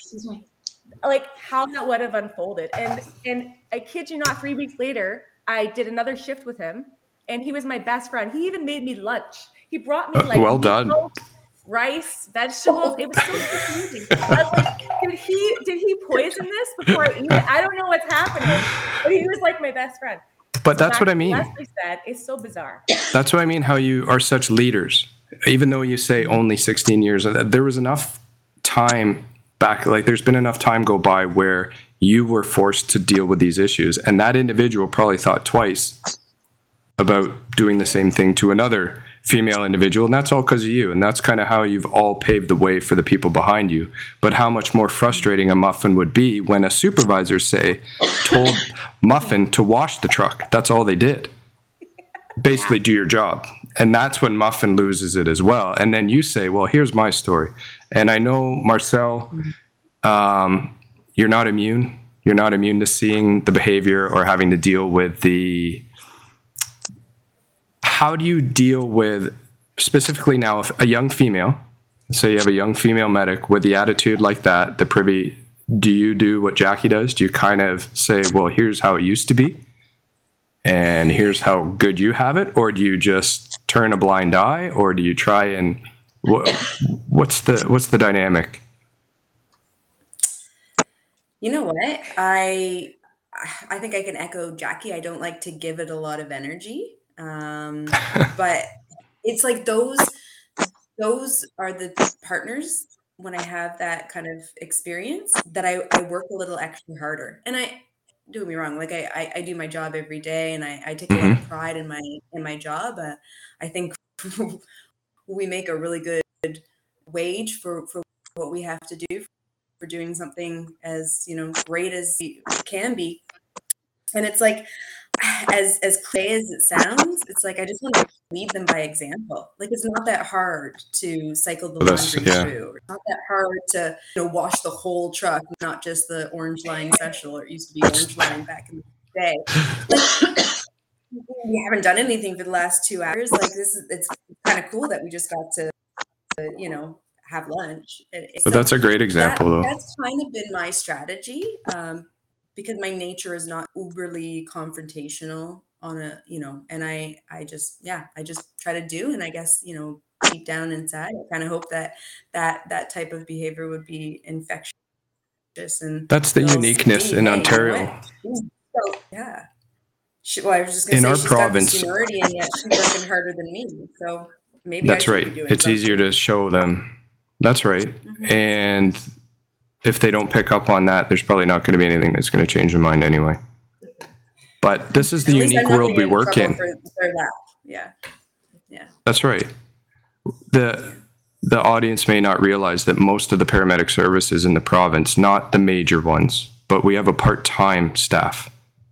Like how that would have unfolded. And and I kid you not, three weeks later, I did another shift with him, and he was my best friend. He even made me lunch. He brought me Uh, like well done. rice, vegetables. It was so confusing. I was like, did he did he poison this before I eat it? I don't know what's happening. But he was like my best friend. But that's what I mean. It's so bizarre. That's what I mean. How you are such leaders, even though you say only 16 years. uh, There was enough time back, like there's been enough time go by where you were forced to deal with these issues, and that individual probably thought twice about doing the same thing to another female individual, and that's all because of you. And that's kind of how you've all paved the way for the people behind you. But how much more frustrating a muffin would be when a supervisor say told muffin to wash the truck. That's all they did basically do your job. And that's when Muffin loses it as well. And then you say, well, here's my story. And I know, Marcel, um, you're not immune. You're not immune to seeing the behavior or having to deal with the. How do you deal with, specifically now, a young female, say you have a young female medic with the attitude like that, the privy, do you do what Jackie does? Do you kind of say, well, here's how it used to be? and here's how good you have it or do you just turn a blind eye or do you try and what, what's the what's the dynamic You know what? I I think I can echo Jackie. I don't like to give it a lot of energy. Um, [laughs] but it's like those those are the partners when I have that kind of experience that I, I work a little extra harder. And I don't get me wrong, like I, I, I do my job every day and I, I take a lot of pride in my in my job. Uh, I think [laughs] we make a really good wage for, for what we have to do for doing something as you know great as it can be and it's like as as cliche as it sounds it's like i just want to lead them by example. Like it's not that hard to cycle the laundry yeah. through. It's not that hard to you know wash the whole truck not just the orange line special or it used to be orange line back in the day. Like, we haven't done anything for the last two hours. Like this is it's kind of cool that we just got to, to, you know have lunch. But so- that's a great example that- though. That's kind of been my strategy um, because my nature is not uberly confrontational on a, you know, and I, I just, yeah, I just try to do, and I guess, you know, deep down inside, I kind of hope that that that type of behavior would be infectious and that's the uniqueness in ontario So yeah. She, well, I was just gonna In our she's province- seniority, and yet she's working harder than me. So maybe that's right it's easier to show them that's right Mhm. and if they don't pick up on that there's probably not going to be anything that's going to change their mind anyway but this is the unique world we work in For, for. Yeah. Yeah. That's right. The the audience may not realize that most of the paramedic services in the province, not the major ones, but we have a part-time staff.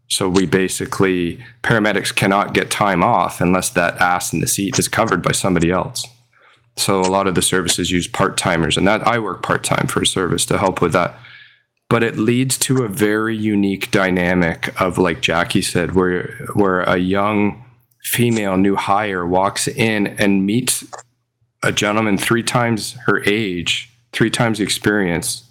So we basically paramedics cannot get time off unless that ass in the seat is covered by somebody else. So a lot of the services use part-timers and that I work part-time for a service to help with that. But it leads to a very unique dynamic of like Jackie said where where a young female new hire walks in and meets a gentleman three times her age, three times the experience,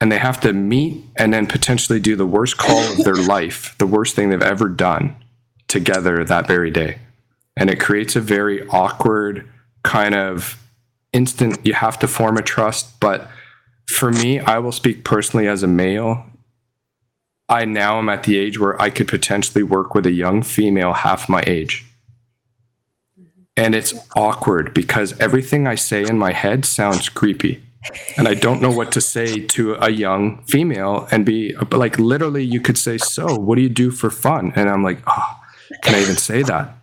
and they have to meet and then potentially do the worst call of their [laughs] life, the worst thing they've ever done together that very day. And it creates a very awkward kind of instant, you have to form a trust. But for me, I will speak personally as a male. I now am at the age where I could potentially work with a young female half my age. And it's awkward because everything I say in my head sounds creepy. And I don't know what to say to a young female and be like, literally, you could say, So, what do you do for fun? And I'm like, Oh, can I even say that?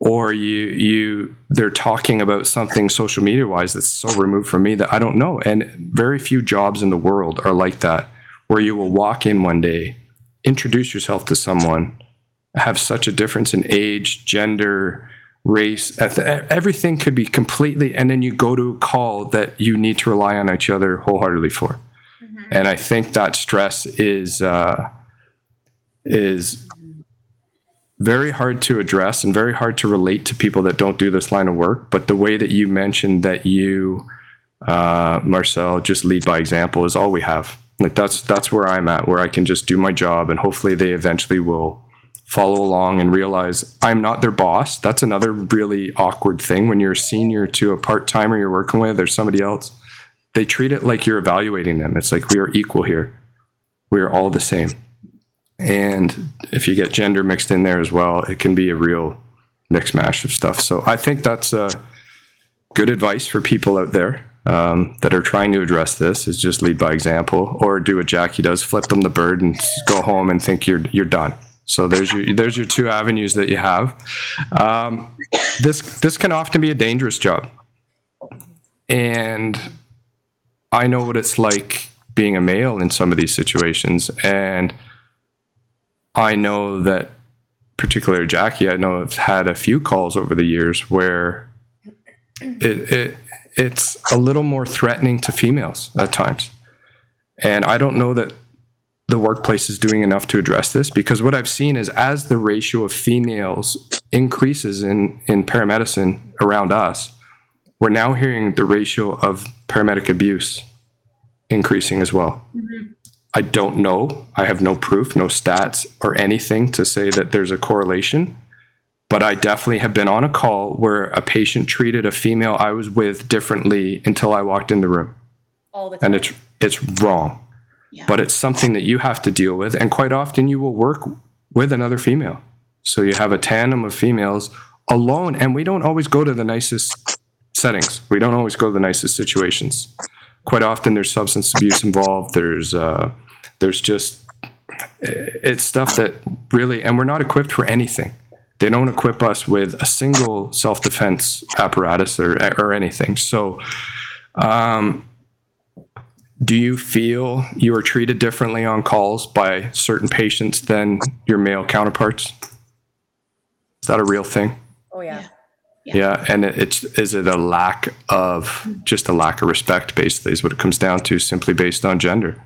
Or you you they're talking about something social media wise that's so removed from me that I don't know. And very few jobs in the world are like that, where you will walk in one day, introduce yourself to someone, have such a difference in age, gender, race, everything could be completely, and then you go to a call that you need to rely on each other wholeheartedly for. Mm-hmm. And I think that stress is uh, is very hard to address and very hard to relate to people that don't do this line of work. But the way that you mentioned that you, uh, Marcel, just lead by example is all we have. Like that's that's where I'm at, where I can just do my job, and hopefully they eventually will follow along and realize I'm not their boss. That's another really awkward thing when you're a senior to a part timer you're working with or somebody else. They treat it like you're evaluating them. It's like we are equal here. We are all the same. And if you get gender mixed in there as well, it can be a real mix mash of stuff. So I think that's a good advice for people out there um, that are trying to address this is just lead by example or do what Jackie does, flip them the bird and go home and think you're you're done. So there's your there's your two avenues that you have. Um, this this can often be a dangerous job, and I know what it's like being a male in some of these situations, and I know that particularly Jackie, I know I've had a few calls over the years where it, it it's a little more threatening to females at times, and I don't know that the workplace is doing enough to address this because what I've seen is as the ratio of females increases in, in paramedicine around us, we're now hearing the ratio of paramedic abuse increasing as well. Mm-hmm. I don't know. I have no proof, no stats or anything to say that there's a correlation. But I definitely have been on a call where a patient treated a female I was with differently until I walked in the room. All the time. And it's it's wrong but it's something that you have to deal with. And quite often you will work with another female. So you have a tandem of females alone. And we don't always go to the nicest settings, we don't always go to the nicest situations. Quite often there's substance abuse involved. There's, uh, there's just, it's stuff that really, and we're not equipped for anything. They don't equip us with a single self defense apparatus or, or anything. So, um, do you feel you are treated differently on calls by certain patients than your male counterparts? Is that a real thing? Oh yeah. Yeah, yeah. and it's is it a lack of just a lack of respect basically is what it comes down to simply based on gender.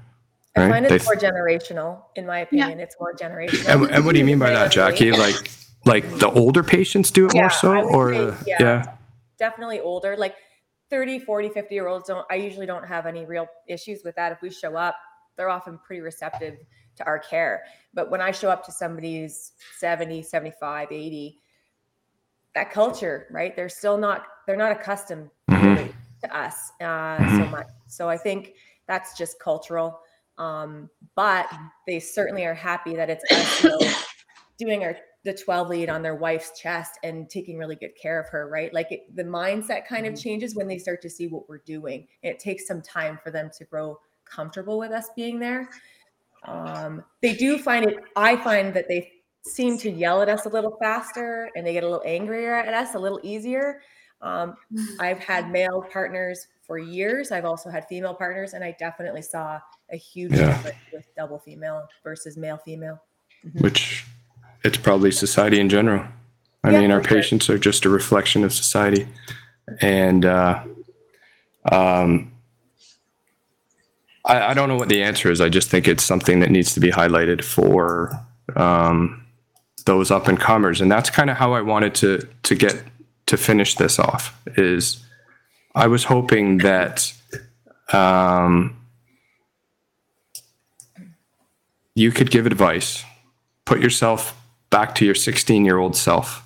Right? I find it's they, more generational, in my opinion. Yeah. It's more generational. And, and, what do you mean by that, Jackie? Like like the older patients do it yeah, more so or say, yeah, yeah, definitely older. Like 30, 40, 50 year olds don't, I usually don't have any real issues with that. If we show up, they're often pretty receptive to our care. But when I show up to somebody's 70, 75, 80, that culture, right? They're still not, they're not accustomed mm-hmm. to us uh, mm-hmm. so much. So I think that's just cultural. Um, but they certainly are happy that it's us you know, [coughs] doing our the 12 lead on their wife's chest and taking really good care of her, right? Like it, the mindset kind of mm-hmm. changes when they start to see what we're doing. It takes some time for them to grow comfortable with us being there. Um, they do find it, I find that they seem to yell at us a little faster and they get a little angrier at us a little easier. Um, mm-hmm. I've had male partners for years. I've also had female partners, and I definitely saw a huge yeah. difference with double female versus male female. Mm-hmm. Which it's probably society in general. I yeah, mean, our patients are just a reflection of society, and uh, um, I, I, don't know what the answer is. I just think it's something that needs to be highlighted for um, those up and comers, and that's kind of how I wanted to to get to finish this off. Is I was hoping that. Um, you could give advice, put yourself back to your 16 year old self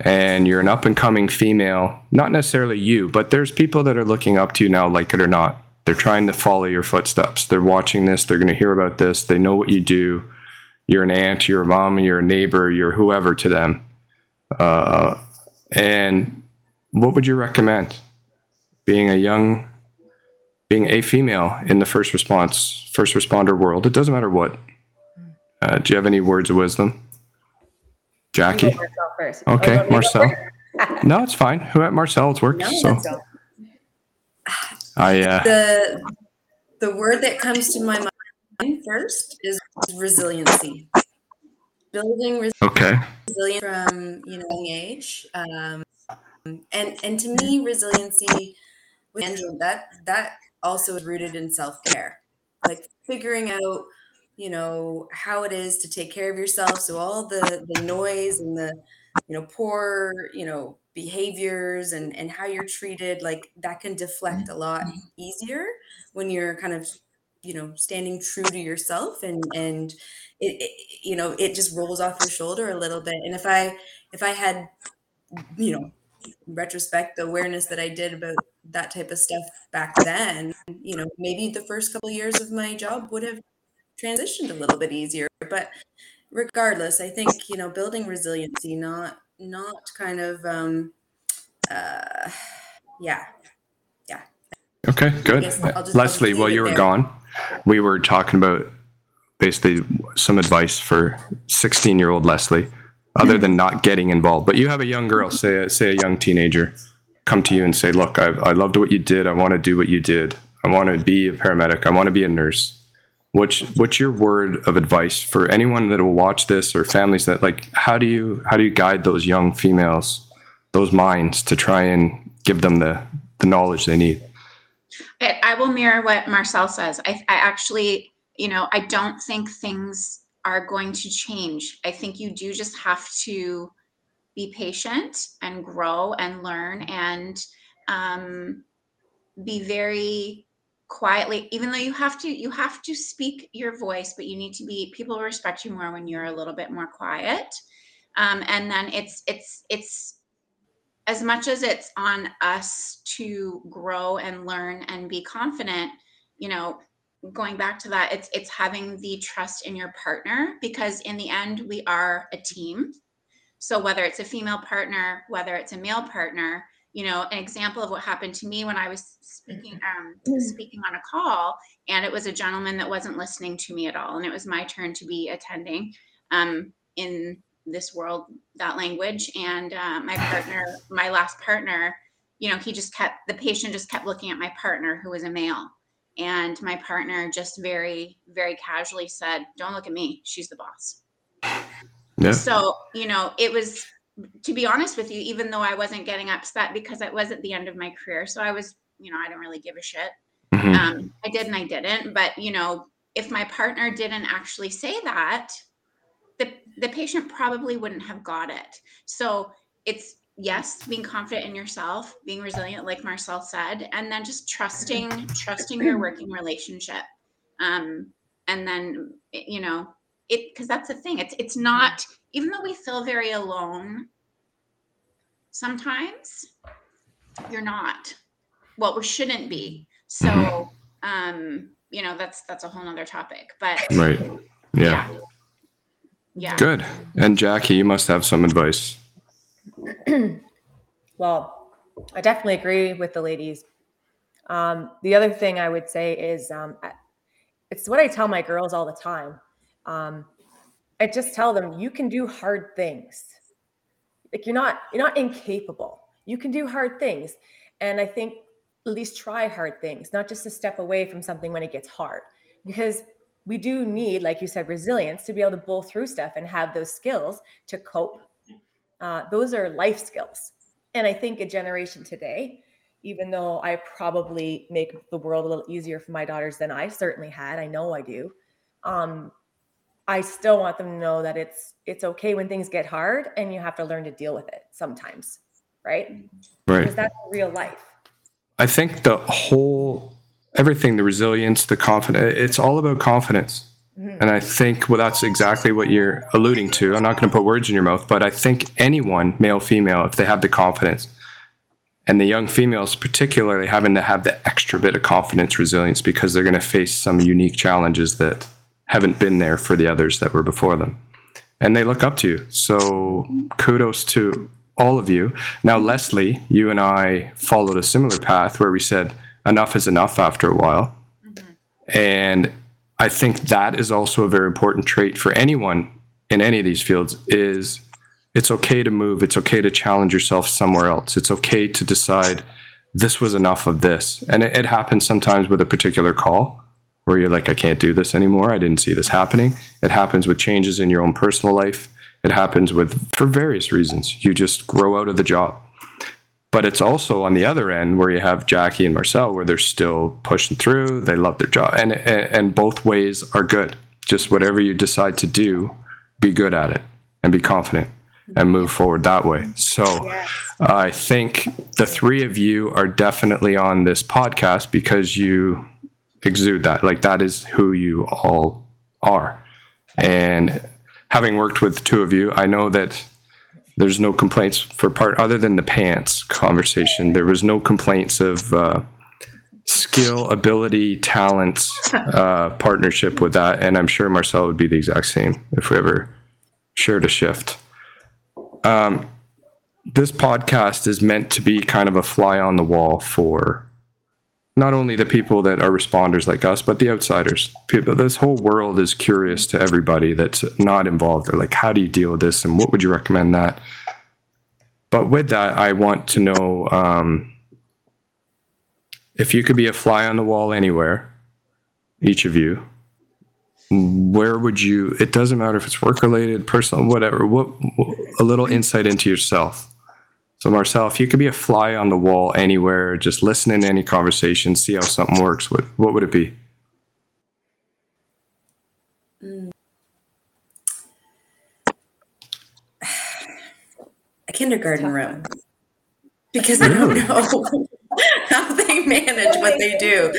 and you're an up and coming female, not necessarily you, but there's people that are looking up to you now, like it or not. They're trying to follow your footsteps. They're watching this. They're going to hear about this. They know what you do. You're an aunt, you're a mom, you're a neighbor, you're whoever to them. Uh, and what would you recommend? Being a young, being a female in the first response, first responder world, it doesn't matter what. Uh, do you have any words of wisdom? Jackie. Marcel first. Okay, Oh, you want me to go Marcel. No, it's fine. Who at Marcel's works. No, so that's- I uh, the the word that comes to my mind first is resiliency. Building res- okay. resilience from you know young age, um, and and to me, resiliency with Angela, that that also is rooted in self care, like figuring out you know how it is to take care of yourself. So all the the noise and the you know poor you know behaviors and and how you're treated like that can deflect a lot easier when you're kind of you know standing true to yourself and and it, it you know it just rolls off your shoulder a little bit and if i if i had you know retrospect the awareness that i did about that type of stuff back then you know maybe the first couple years of my job would have transitioned a little bit easier but regardless i think you know building resiliency not not kind of um uh yeah yeah. Okay, good. Yes, I'll just- I'll just Leslie, while you were there. gone, we were talking about basically some advice for 16 year old Leslie, other than not getting involved. But you have a young girl, say a, say a young teenager, come to you and say, "Look, I, I loved what you did. I want to do what you did. I want to be a paramedic. I want to be a nurse." What's what's your word of advice for anyone that will watch this or families that like? How do you how do you guide those young females, those minds, to try and give them the the knowledge they need? I, I will mirror what Marcel says. I, I actually, you know, I don't think things are going to change. I think you do just have to be patient and grow and learn and um, be very quietly even though you have to you have to speak your voice but you need to be people respect you more when you're a little bit more quiet um, and then it's it's it's as much as it's on us to grow and learn and be confident you know going back to that it's it's having the trust in your partner because in the end we are a team. So whether it's a female partner whether it's a male partner you know an example of what happened to me when i was speaking um speaking on a call and it was a gentleman that wasn't listening to me at all and it was my turn to be attending um in this world that language. And uh, my partner my last partner you know he just kept the patient just kept looking at my partner who was a male. And my partner just very very casually said don't look at me. She's the boss. Yeah. so you know it was to be honest with you even though i wasn't getting upset because it was at the end of my career so i was you know i don't really give a shit. Mhm. um, i did and i didn't but you know if my partner didn't actually say that the patient probably wouldn't have got it so it's yes being confident in yourself being resilient like marcel said and then just trusting trusting your working relationship um and then you know it because that's the thing it's it's not even though we feel very alone sometimes you're not well we shouldn't be so um you know that's that's a whole nother topic but Right. Yeah. yeah Good. And Jackie, you must have some advice. [clears throat] Well, I definitely agree with the ladies. Um, the other thing I would say is um, it's what I tell my girls all the time. Um, I just tell them you can do hard things. Like you're not you're not incapable. You can do hard things, and I think at least try hard things, not just to step away from something when it gets hard, because we do need, like you said, resilience to be able to pull through stuff and have those skills to cope. Uh, those are life skills. And I think a generation today, even though I probably make the world a little easier for my daughters than I certainly had, I know I do. Um, I still want them to know that it's it's okay when things get hard and you have to learn to deal with it sometimes, right? Right. Because that's real life. I think the whole everything, the resilience, the confidence, it's all about confidence. Mm-hmm. And I think well, that's exactly what you're alluding to. I'm not going to put words in your mouth, but I think anyone, male, female, if they have the confidence, and the young females particularly having to have the extra bit of confidence, resilience, because they're going to face some unique challenges that haven't been there for the others that were before them. And they look up to you. So kudos to all of you. Now, Leslie, you and I followed a similar path where we said enough is enough after a while. Mm-hmm. And I think that is also a very important trait for anyone in any of these fields is it's okay to move. It's okay to challenge yourself somewhere else. It's okay to decide this was enough of this. And it, it happens sometimes with a particular call where you're like, I can't do this anymore. I didn't see this happening. It happens with changes in your own personal life. It happens with, for various reasons. You just grow out of the job. But it's also on the other end where you have Jackie and Marcel, where they're still pushing through. They love their job, and and both ways are good. Just whatever you decide to do, be good at it and be confident and move forward that way. So yes. I think the three of you are definitely on this podcast because you exude that. Like that is who you all are. And having worked with two of you, I know that there's no complaints for part other than the pants conversation. There was no complaints of uh, skill, ability, talents, uh, partnership with that. And I'm sure Marcel would be the exact same if we ever shared a shift. Um, this podcast is meant to be kind of a fly on the wall for not only the people that are responders like us, but the outsiders. People, this whole world is curious to everybody that's not involved. They're like, how do you deal with this, and what would you recommend that? But with that, I want to know um, if you could be a fly on the wall anywhere, each of you. Where would you? It doesn't matter if it's work related, personal, whatever. What a little insight into yourself so, Marcel, if you could be a fly on the wall anywhere, just listen in any conversation, see how something works, what, what would it be? A kindergarten room. Because I don't know [laughs] how they manage what they do.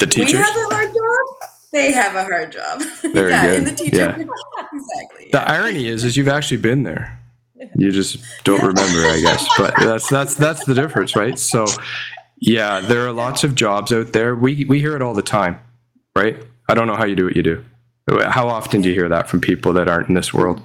The teachers? We have a hard job. They have a hard job. Very yeah, good. In the teacher. Yeah. [laughs] exactly. The irony is, is you've actually been there you just don't remember, I guess. But that's that's that's the difference, right? So, yeah, there are lots of jobs out there. We we hear it all the time, right? I don't know how you do what you do. How often do you hear that from people that aren't in this world?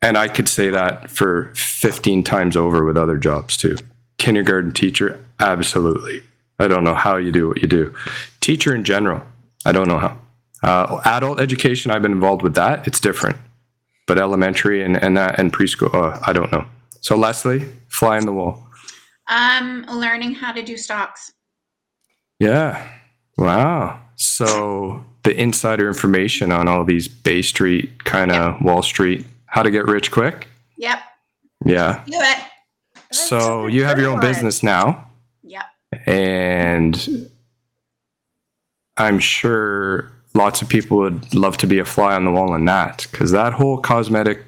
And I could say that for 15 times over with other jobs too. Kindergarten teacher, absolutely. I don't know how you do what you do. Teacher in general, I don't know how. Uh, adult education, I've been involved with that. It's different but elementary and and that and preschool, uh, I don't know. So Leslie, fly in the wall. Um, learning how to do stocks. Yeah. Wow. So the insider information on all these Bay Street kind of yep. Wall Street, how to get rich quick. Yep. Yeah. Do it. So you have your own business now. Yep. And I'm sure lots of people would love to be a fly on the wall in that because that whole cosmetic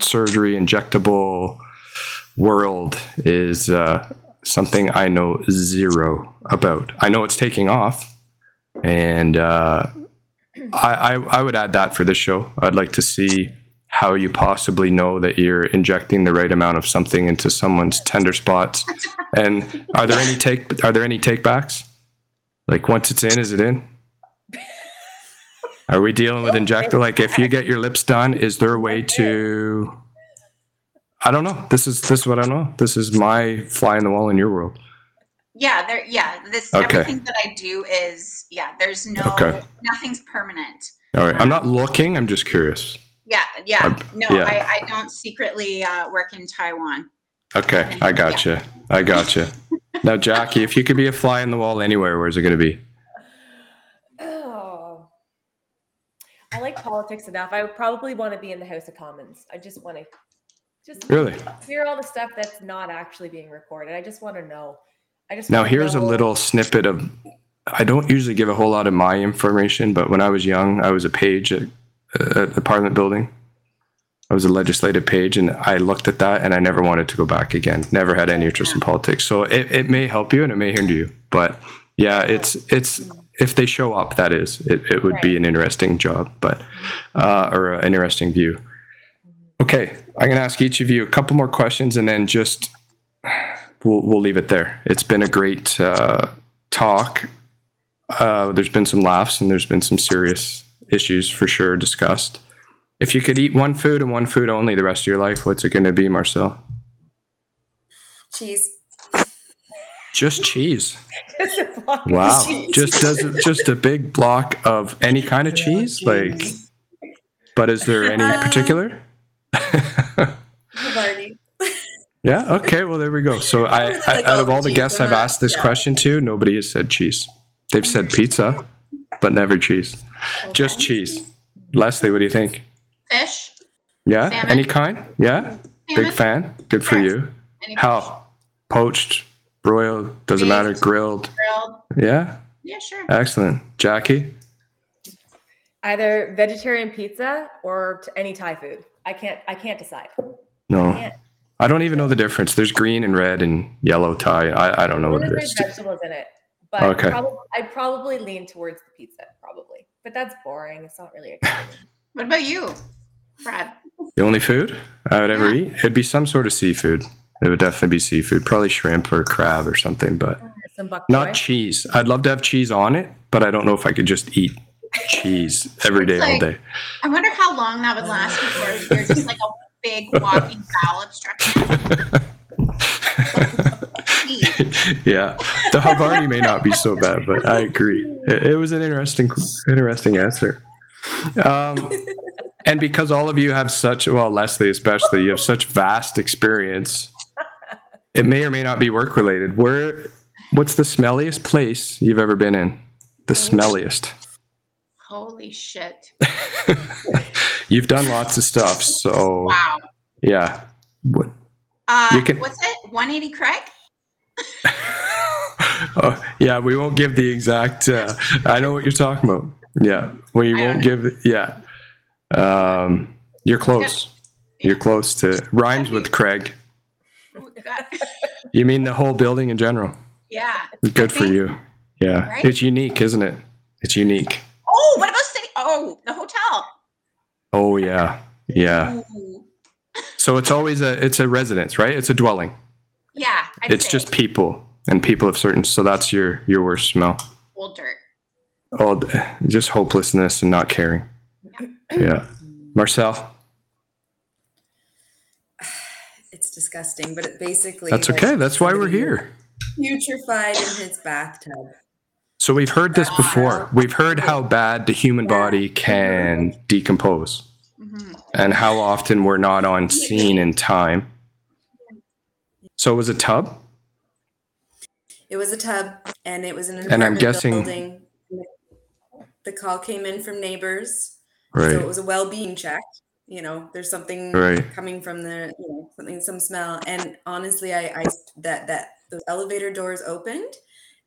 surgery injectable world is uh, something I know zero about. I know it's taking off, and uh, I, I, I would add that for this show. I'd like to see how you possibly know that you're injecting the right amount of something into someone's tender spots. And are there any take are there any takebacks? Like once it's in, is it in? Are we dealing with injector? Like, if you get your lips done, is there a way to? I don't know. This is this is what I know. This is my fly in the wall in your world. Yeah, there. Yeah, this okay. everything that I do is yeah. There's no okay. nothing's permanent. All right. I'm not looking. I'm just curious. Yeah, yeah. I'm, no, yeah. I, I don't secretly uh, work in Taiwan. Okay, I got gotcha. you. I got gotcha. you. now, Jackie, if you could be a fly in the wall anywhere, where's it going to be? I like politics enough. I would probably want to be in the House of Commons. I just want to just really hear all the stuff that's not actually being recorded. I just want to know. I just now here's know. a little snippet of. I don't usually give a whole lot of my information, but when I was young, I was a page at, at the Parliament building. I was a legislative page, and I looked at that, and I never wanted to go back again. Never had any interest in politics, so it, it may help you and it may hinder you, but yeah, it's it's if they show up, that is, it, it would right. be an interesting job, but uh, or an interesting view. Okay, I'm gonna ask each of you a couple more questions, and then just we'll we'll leave it there. It's been a great uh, talk. Uh, there's been some laughs, and there's been some serious issues for sure discussed. If you could eat one food and one food only the rest of your life, what's it going to be, Marcel? Cheese. Just cheese. wow. Just does it just a big block of any kind of cheese? Like but is there any particular? Yeah. Okay. Well, there we go. So I, I out of all the guests I'm I've asked this yeah. question to, nobody has said cheese. They've said pizza, but never cheese. Just cheese. Leslie, what do you think? Fish. Yeah. Salmon. Any kind? Yeah. Big fan. Good for Yes. you. Any fish. How? Poached, broiled, doesn't matter. Grilled. Grilled. Yeah. Yeah, sure. Excellent. Jackie? Either vegetarian pizza or any Thai food. I can't. I can't decide. No. Can't. I don't even know the difference. There's green and red and yellow Thai. I, I don't know what it There's is. vegetables in it, but Okay. probably, I'd probably lean towards the pizza, probably. But that's boring. It's not really exciting. [laughs] What about you, Brad? The only food I would ever eat, it'd be some sort of seafood. It would definitely be seafood, probably shrimp or crab or something, but Some not cheese. I'd love to have cheese on it, but I don't know if I could just eat cheese every day, all day. I wonder how long that would last before you're just like a big walking bowel obstruction. Jeez. yeah, the Havarti may not be so bad, but I agree. It, it was an interesting, interesting answer. Um, and because all of you have such, well, Leslie especially, you have such vast experience. It may or may not be work related. Where, what's the smelliest place you've ever been in? The smelliest. Holy shit. [laughs] You've done lots of stuff, so Wow. yeah. What? Uh, You can- what's it? 180 Craig? [laughs] Oh, yeah, we won't give the exact. Uh, I know what you're talking about. Yeah, we won't give. Yeah, um, you're close. You're close to rhymes with Craig. [laughs] You mean the whole building in general? yeah. Good for you. Yeah, Right? it's unique, isn't it? It's unique. Oh, what about city? Oh, the hotel. Oh yeah, yeah. Ooh. So it's always a it's a residence, right? It's a dwelling. Yeah. I'd It's say. just people and people of certain. So that's your your worst smell. old dirt. Old just hopelessness and not caring. Yeah, Marcel. It's disgusting, but it basically That's okay. That's why we're here. Putrefied in his bathtub. So we've heard this before. We've heard how bad the human body can decompose hmm and how often we're not on scene in time. So it was a tub? It was a tub, and it was in an And I'm guessing- building. The call came in from neighbors, Right. so it was a well-being check. You know, there's something Right. coming from the, you know, something, some smell. And honestly, I, I that that those elevator doors opened,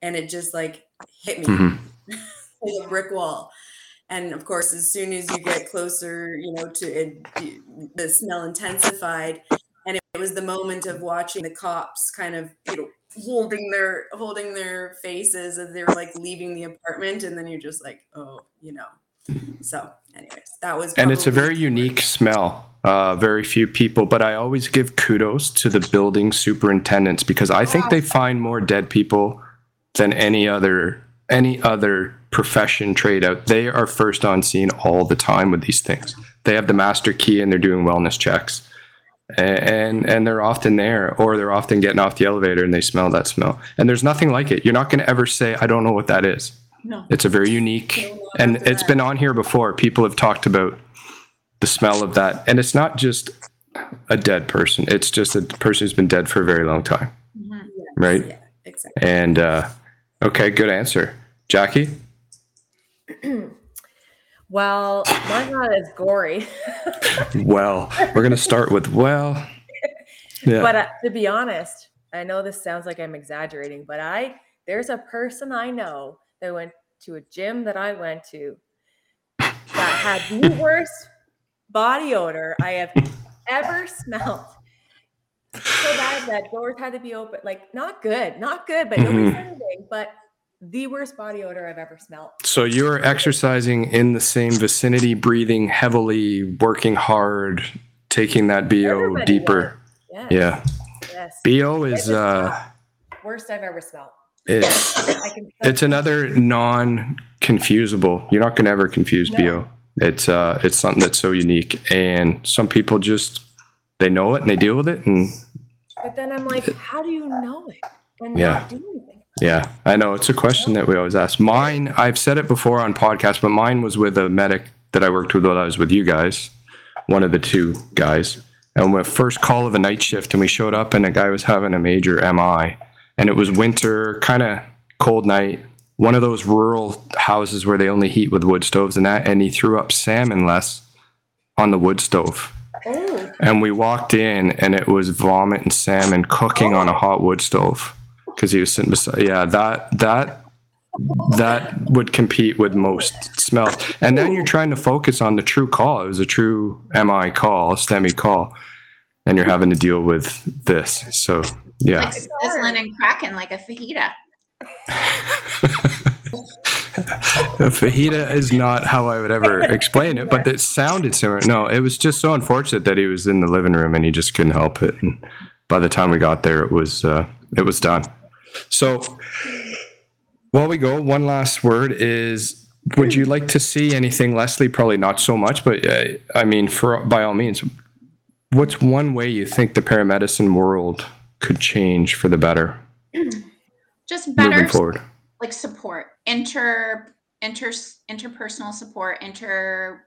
and it just like hit me Mhm. [laughs] like a brick wall. And of course, as soon as you get closer, you know, to it, the smell intensified. And it was the moment of watching the cops kind of, you know, holding their holding their faces as they were like leaving the apartment, and then you're just like, oh, you know. So, anyways, that was. And it's a very unique smell. Uh, very few people, but I always give kudos to the building superintendents because I think they find more dead people than any other any other profession trade out. They are first on scene all the time with these things. They have the master key and they're doing wellness checks. A- And and they're often there or they're often getting off the elevator and they smell that smell. And there's nothing like it. You're not going to ever say I don't know what that is. No. It's a very unique, and it's been on here before. People have talked about the smell of that, and it's not just a dead person. It's just a person who's been dead for a very long time, Mhm. right? Yeah, exactly. And uh, okay, good answer, Jackie. [clears throat] Well, my God as gory, [laughs] Well, we're gonna start with well, yeah, but uh, to be honest, I know this sounds like I'm exaggerating, but I there's a person I know that went to a gym that I went to that had the [laughs] worst body odor I have ever smelled. So bad that doors had to be open, like not good, not good, but nobody Mhm. said anything. But the worst body odor I've ever smelled. So you're exercising in the same vicinity, breathing heavily, working hard, taking that bo Everybody deeper. Yes, Yeah, yes, bo is uh, worst I've ever smelled. It's It's another non-confusable. You're not going to ever confuse No. BO. It's uh, it's something that's so unique, and some people just they know it and they deal with it, and But then I'm like, how do you know it and Yeah. not do anything? yeah, I know it's a question that we always ask. Mine, I've said it before on podcast, but mine was with a medic that I worked with while I was with you guys, one of the two guys, and we first call of a night shift, and we showed up, and a guy was having a major MI, and it was winter, kind of cold night. One of those rural houses where they only heat with wood stoves and that, and he threw up salmon less on the wood stove. Oh, And we walked in, and it was vomit and salmon cooking on a hot wood stove because he was sitting beside. Yeah, that that that would compete with most smells. And then you're trying to focus on the true call. It was a true MI call, a STEMI call, and you're having to deal with this. So yeah, Like sizzling and cracking like a fajita. [laughs] a fajita is not how I would ever explain it, but it sounded similar. No, it was just so unfortunate that he was in the living room and he just couldn't help it. And by the time we got there, it was uh, it was done. So while we go, one last word is: Would you like to see anything, Leslie? Probably not so much, but uh, I mean, for by all means, what's one way you think the paramedicine world could change for the better [clears throat] Just better moving forward? like support, inter inter interpersonal support, inter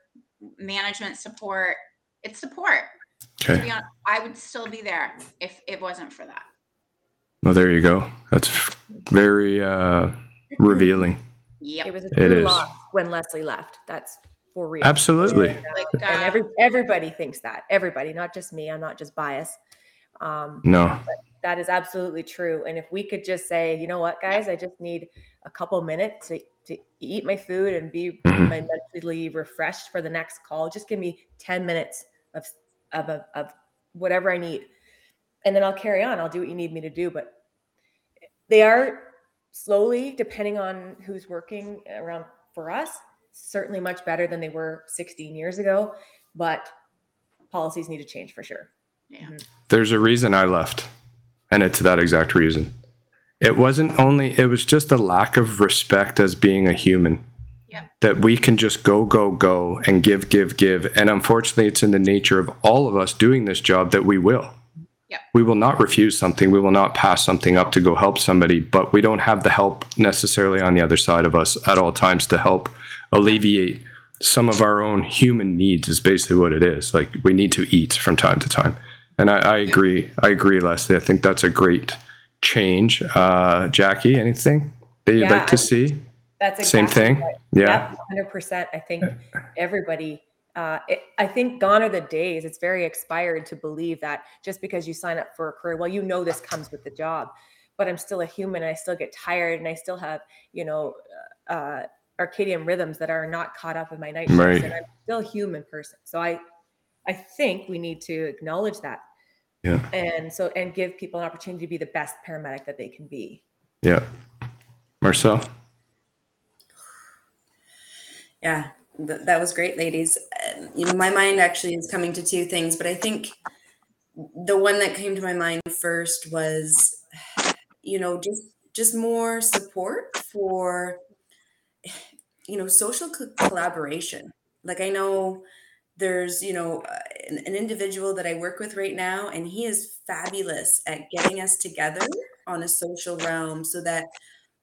management support. It's support. To Okay. be honest, I would still be there if it wasn't for that. Well, there you go. That's very uh, [clears throat] revealing. Yep. it was a It true is. loss when Leslie left. That's for real. Absolutely. Like, and uh, every everybody thinks that. Everybody, not just me. I'm not just biased. Um, No. that is absolutely true. And if we could just say, you know what, guys, I just need a couple minutes to, to eat my food and be Mhm. mentally refreshed for the next call. Just give me 10 minutes of of, of of whatever I need. And then I'll carry on. I'll do what you need me to do. But they are slowly, depending on who's working around for us, certainly much better than they were 16 years ago. But policies need to change for sure. Yeah. There's a reason I left, and it's that exact reason. It wasn't only, it was just a lack of respect as being a human. Yeah. That we can just go, go, go and give, give, give. And unfortunately, it's in the nature of all of us doing this job that we will. Yeah. We will not refuse something. We will not pass something up to go help somebody, but we don't have the help necessarily on the other side of us at all times to help alleviate some of our own human needs, is basically what it is. Like we need to eat from time to time. And I, I agree. I agree, Leslie. I think that's a great change. Uh, Jackie, anything that you'd Yeah, like to I- see? That's exactly Same thing? right. Yeah. hundred percent. I think everybody. Uh, it, I think gone are the days. It's very expired to believe that just because you sign up for a career, well, you know this comes with the job. But I'm still a human, and I still get tired, and I still have, you know, uh, circadian rhythms that are not caught up with my night shifts, Right. and I'm still a human person. So I, I think we need to acknowledge that, Yeah. and so and give people an opportunity to be the best paramedic that they can be. Yeah. Marcel? Yeah, th- that was great, ladies. Um, you know, my mind actually is coming to two things, but I think the one that came to my mind first was, you know, just just more support for, you know, social co- collaboration. Like I know there's, you know, uh, an, an individual that I work with right now, and he is fabulous at getting us together on a social realm so that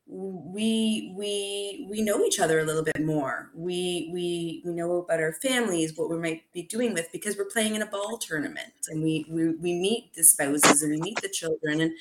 we we we know each other a little bit more. We we we know about our families what we might be doing with because we're playing in a ball tournament and we we, we meet the spouses and we meet the children and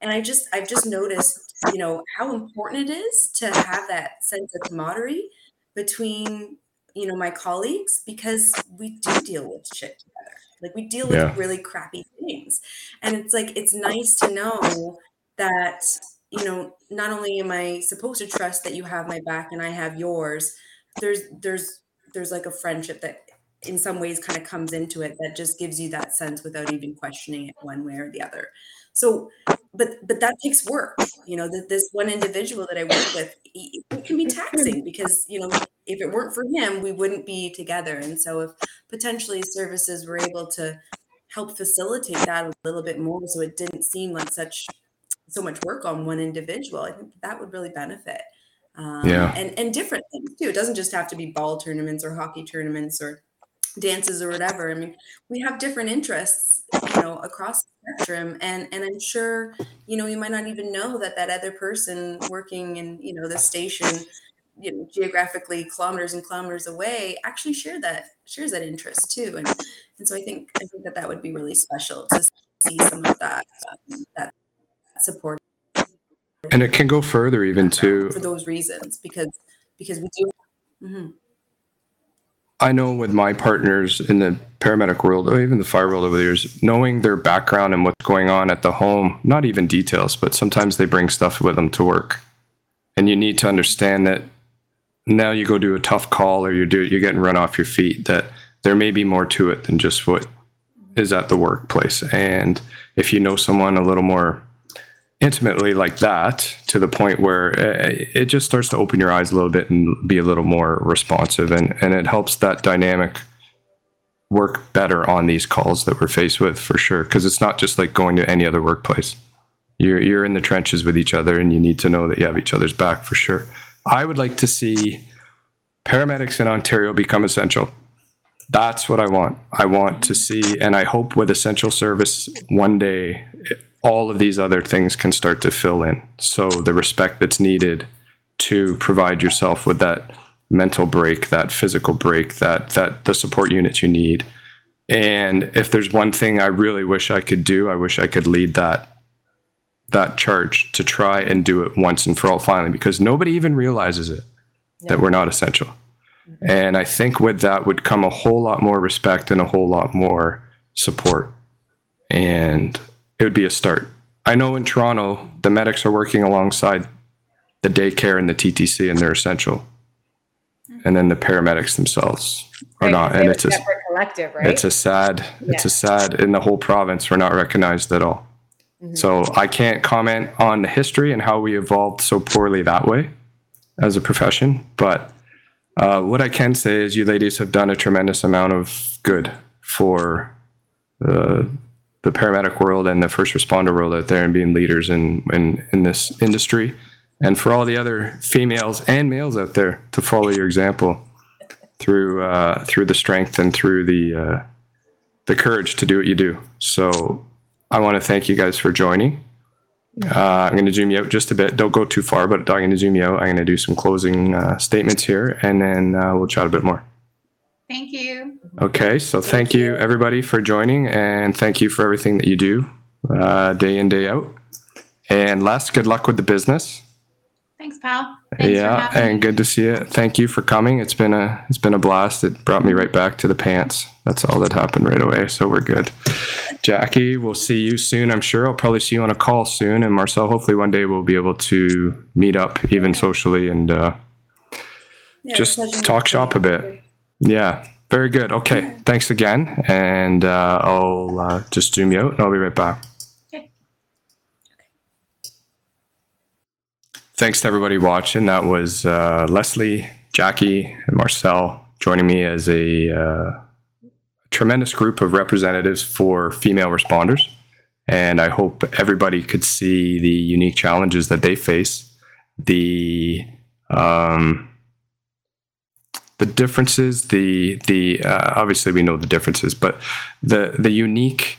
and i just i've just noticed you know how important it is to have that sense of camaraderie between you know my colleagues because we do deal with shit together. Like we deal with Yeah. really crappy things. And it's like it's nice to know that you know not only am i supposed to trust that you have my back and i have yours there's there's there's like a friendship that in some ways kind of comes into it that just gives you that sense without even questioning it one way or the other. So but but that takes work you know that this one individual that i work with it can be taxing because you know if it weren't for him we wouldn't be together. And so if potentially services were able to help facilitate that a little bit more so it didn't seem like such so much work on one individual i think that would really benefit um, Yeah. and and different things too. It doesn't just have to be ball tournaments or hockey tournaments or dances or whatever. I mean we have different interests you know across the spectrum and and i'm sure you know you might not even know that that other person working in you know the station you know geographically kilometers and kilometers away actually share that shares that interest too. And and so i think i think that that would be really special to see some of that um, that support. And it can go further even too. for those reasons because because we do mm-hmm. I know with my partners in the paramedic world or even the fire world over the years, knowing their background and what's going on at the home, not even details, but sometimes they bring stuff with them to work. And you need to understand that now you go do a tough call or you do you're getting run off your feet, that there may be more to it than just what is at the workplace. And if you know someone a little more intimately like that to the point where uh, it just starts to open your eyes a little bit and be a little more responsive. And, and it helps that dynamic work better on these calls that we're faced with for sure. Because it's not just like going to any other workplace. You're you're in the trenches with each other and you need to know that you have each other's back for sure. I would like to see paramedics in ontario become essential. That's what i want. I want to see and i hope with essential service one day all of these other things can start to fill in. So the respect that's needed to provide yourself with that mental break, that physical break, that that the support units you need. And if there's one thing I really wish I could do, I wish I could lead that that charge to try and do it once and for all finally because nobody even realizes it that we're not essential. Mm-hmm. And I think with that would come a whole lot more respect and a whole lot more support. And it would be a start. I know in Toronto, the medics are working alongside the daycare and the TTC, and they're essential. And then the paramedics themselves are right, not, and it's a collective, right? It's a sad, yeah. it's a sad in the whole province. We're not recognized at all. Mm-hmm. So I can't comment on the history and how we evolved so poorly that way as a profession. But uh, what I can say is, you ladies have done a tremendous amount of good for uh, the paramedic world and the first responder world out there and being leaders in, in, in this industry. And for all the other females and males out there to follow your example through uh, through the strength and through the uh, the courage to do what you do. So I want to thank you guys for joining. Uh, I'm going to zoom you out just a bit. Don't go too far, but I'm going to zoom you out. I'm going to do some closing uh, statements here, and then uh, we'll chat a bit more. Thank you. Okay, so thank you everybody for joining, and thank you for everything that you do uh, day in day out. And last, good luck with the business. Thanks, pal. Thanks yeah, and good to see you. Thank you for coming. It's been a it's been a blast. It brought me right back to the pants. That's all that happened right away. So we're good. Jackie, we'll see you soon. I'm sure I'll probably see you on a call soon. And Marcel, hopefully one day we'll be able to meet up even socially and uh, yeah, just talk shop a bit. Yeah, very good. Okay, thanks again. And uh, I'll uh, just zoom you out and I'll be right back. Okay. Thanks to everybody watching. That was uh, Leslie, Jackie, and Marcel joining me as a uh, tremendous group of representatives for female responders. And I hope everybody could see the unique challenges that they face, the um, the differences, the the uh, obviously we know the differences, but the the unique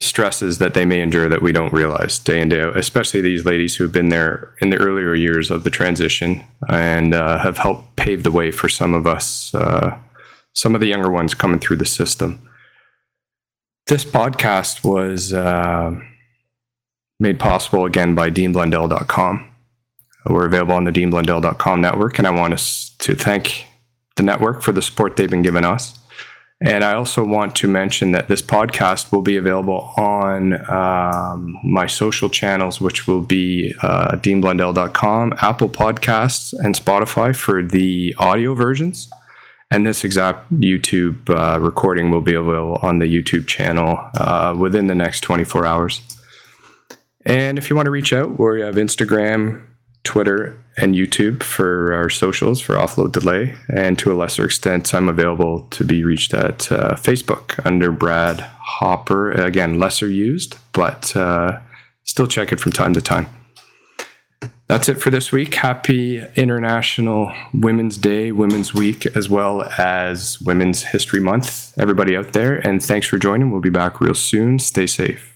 stresses that they may endure that we don't realize day in day out, especially these ladies who've been there in the earlier years of the transition and uh, have helped pave the way for some of us, uh, some of the younger ones coming through the system. This podcast was uh, made possible again by DeanBlundell.com. We're available on the deanblundell.com network, and I want us to thank the network for the support they've been giving us. And I also want to mention that this podcast will be available on um, my social channels, which will be uh, deanblundell.com, Apple Podcasts, and Spotify for the audio versions. And this exact YouTube uh, recording will be available on the YouTube channel uh, within the next 24 hours. And if you want to reach out, we have Instagram, Twitter, and YouTube for our socials for Offload Delay. And to a lesser extent, I'm available to be reached at uh, Facebook under Brad Hopper. Again, lesser used, but uh, still check it from time to time. That's it for this week. Happy International Women's Day, Women's Week, as well as Women's History Month, everybody out there. And thanks for joining. We'll be back real soon. Stay safe.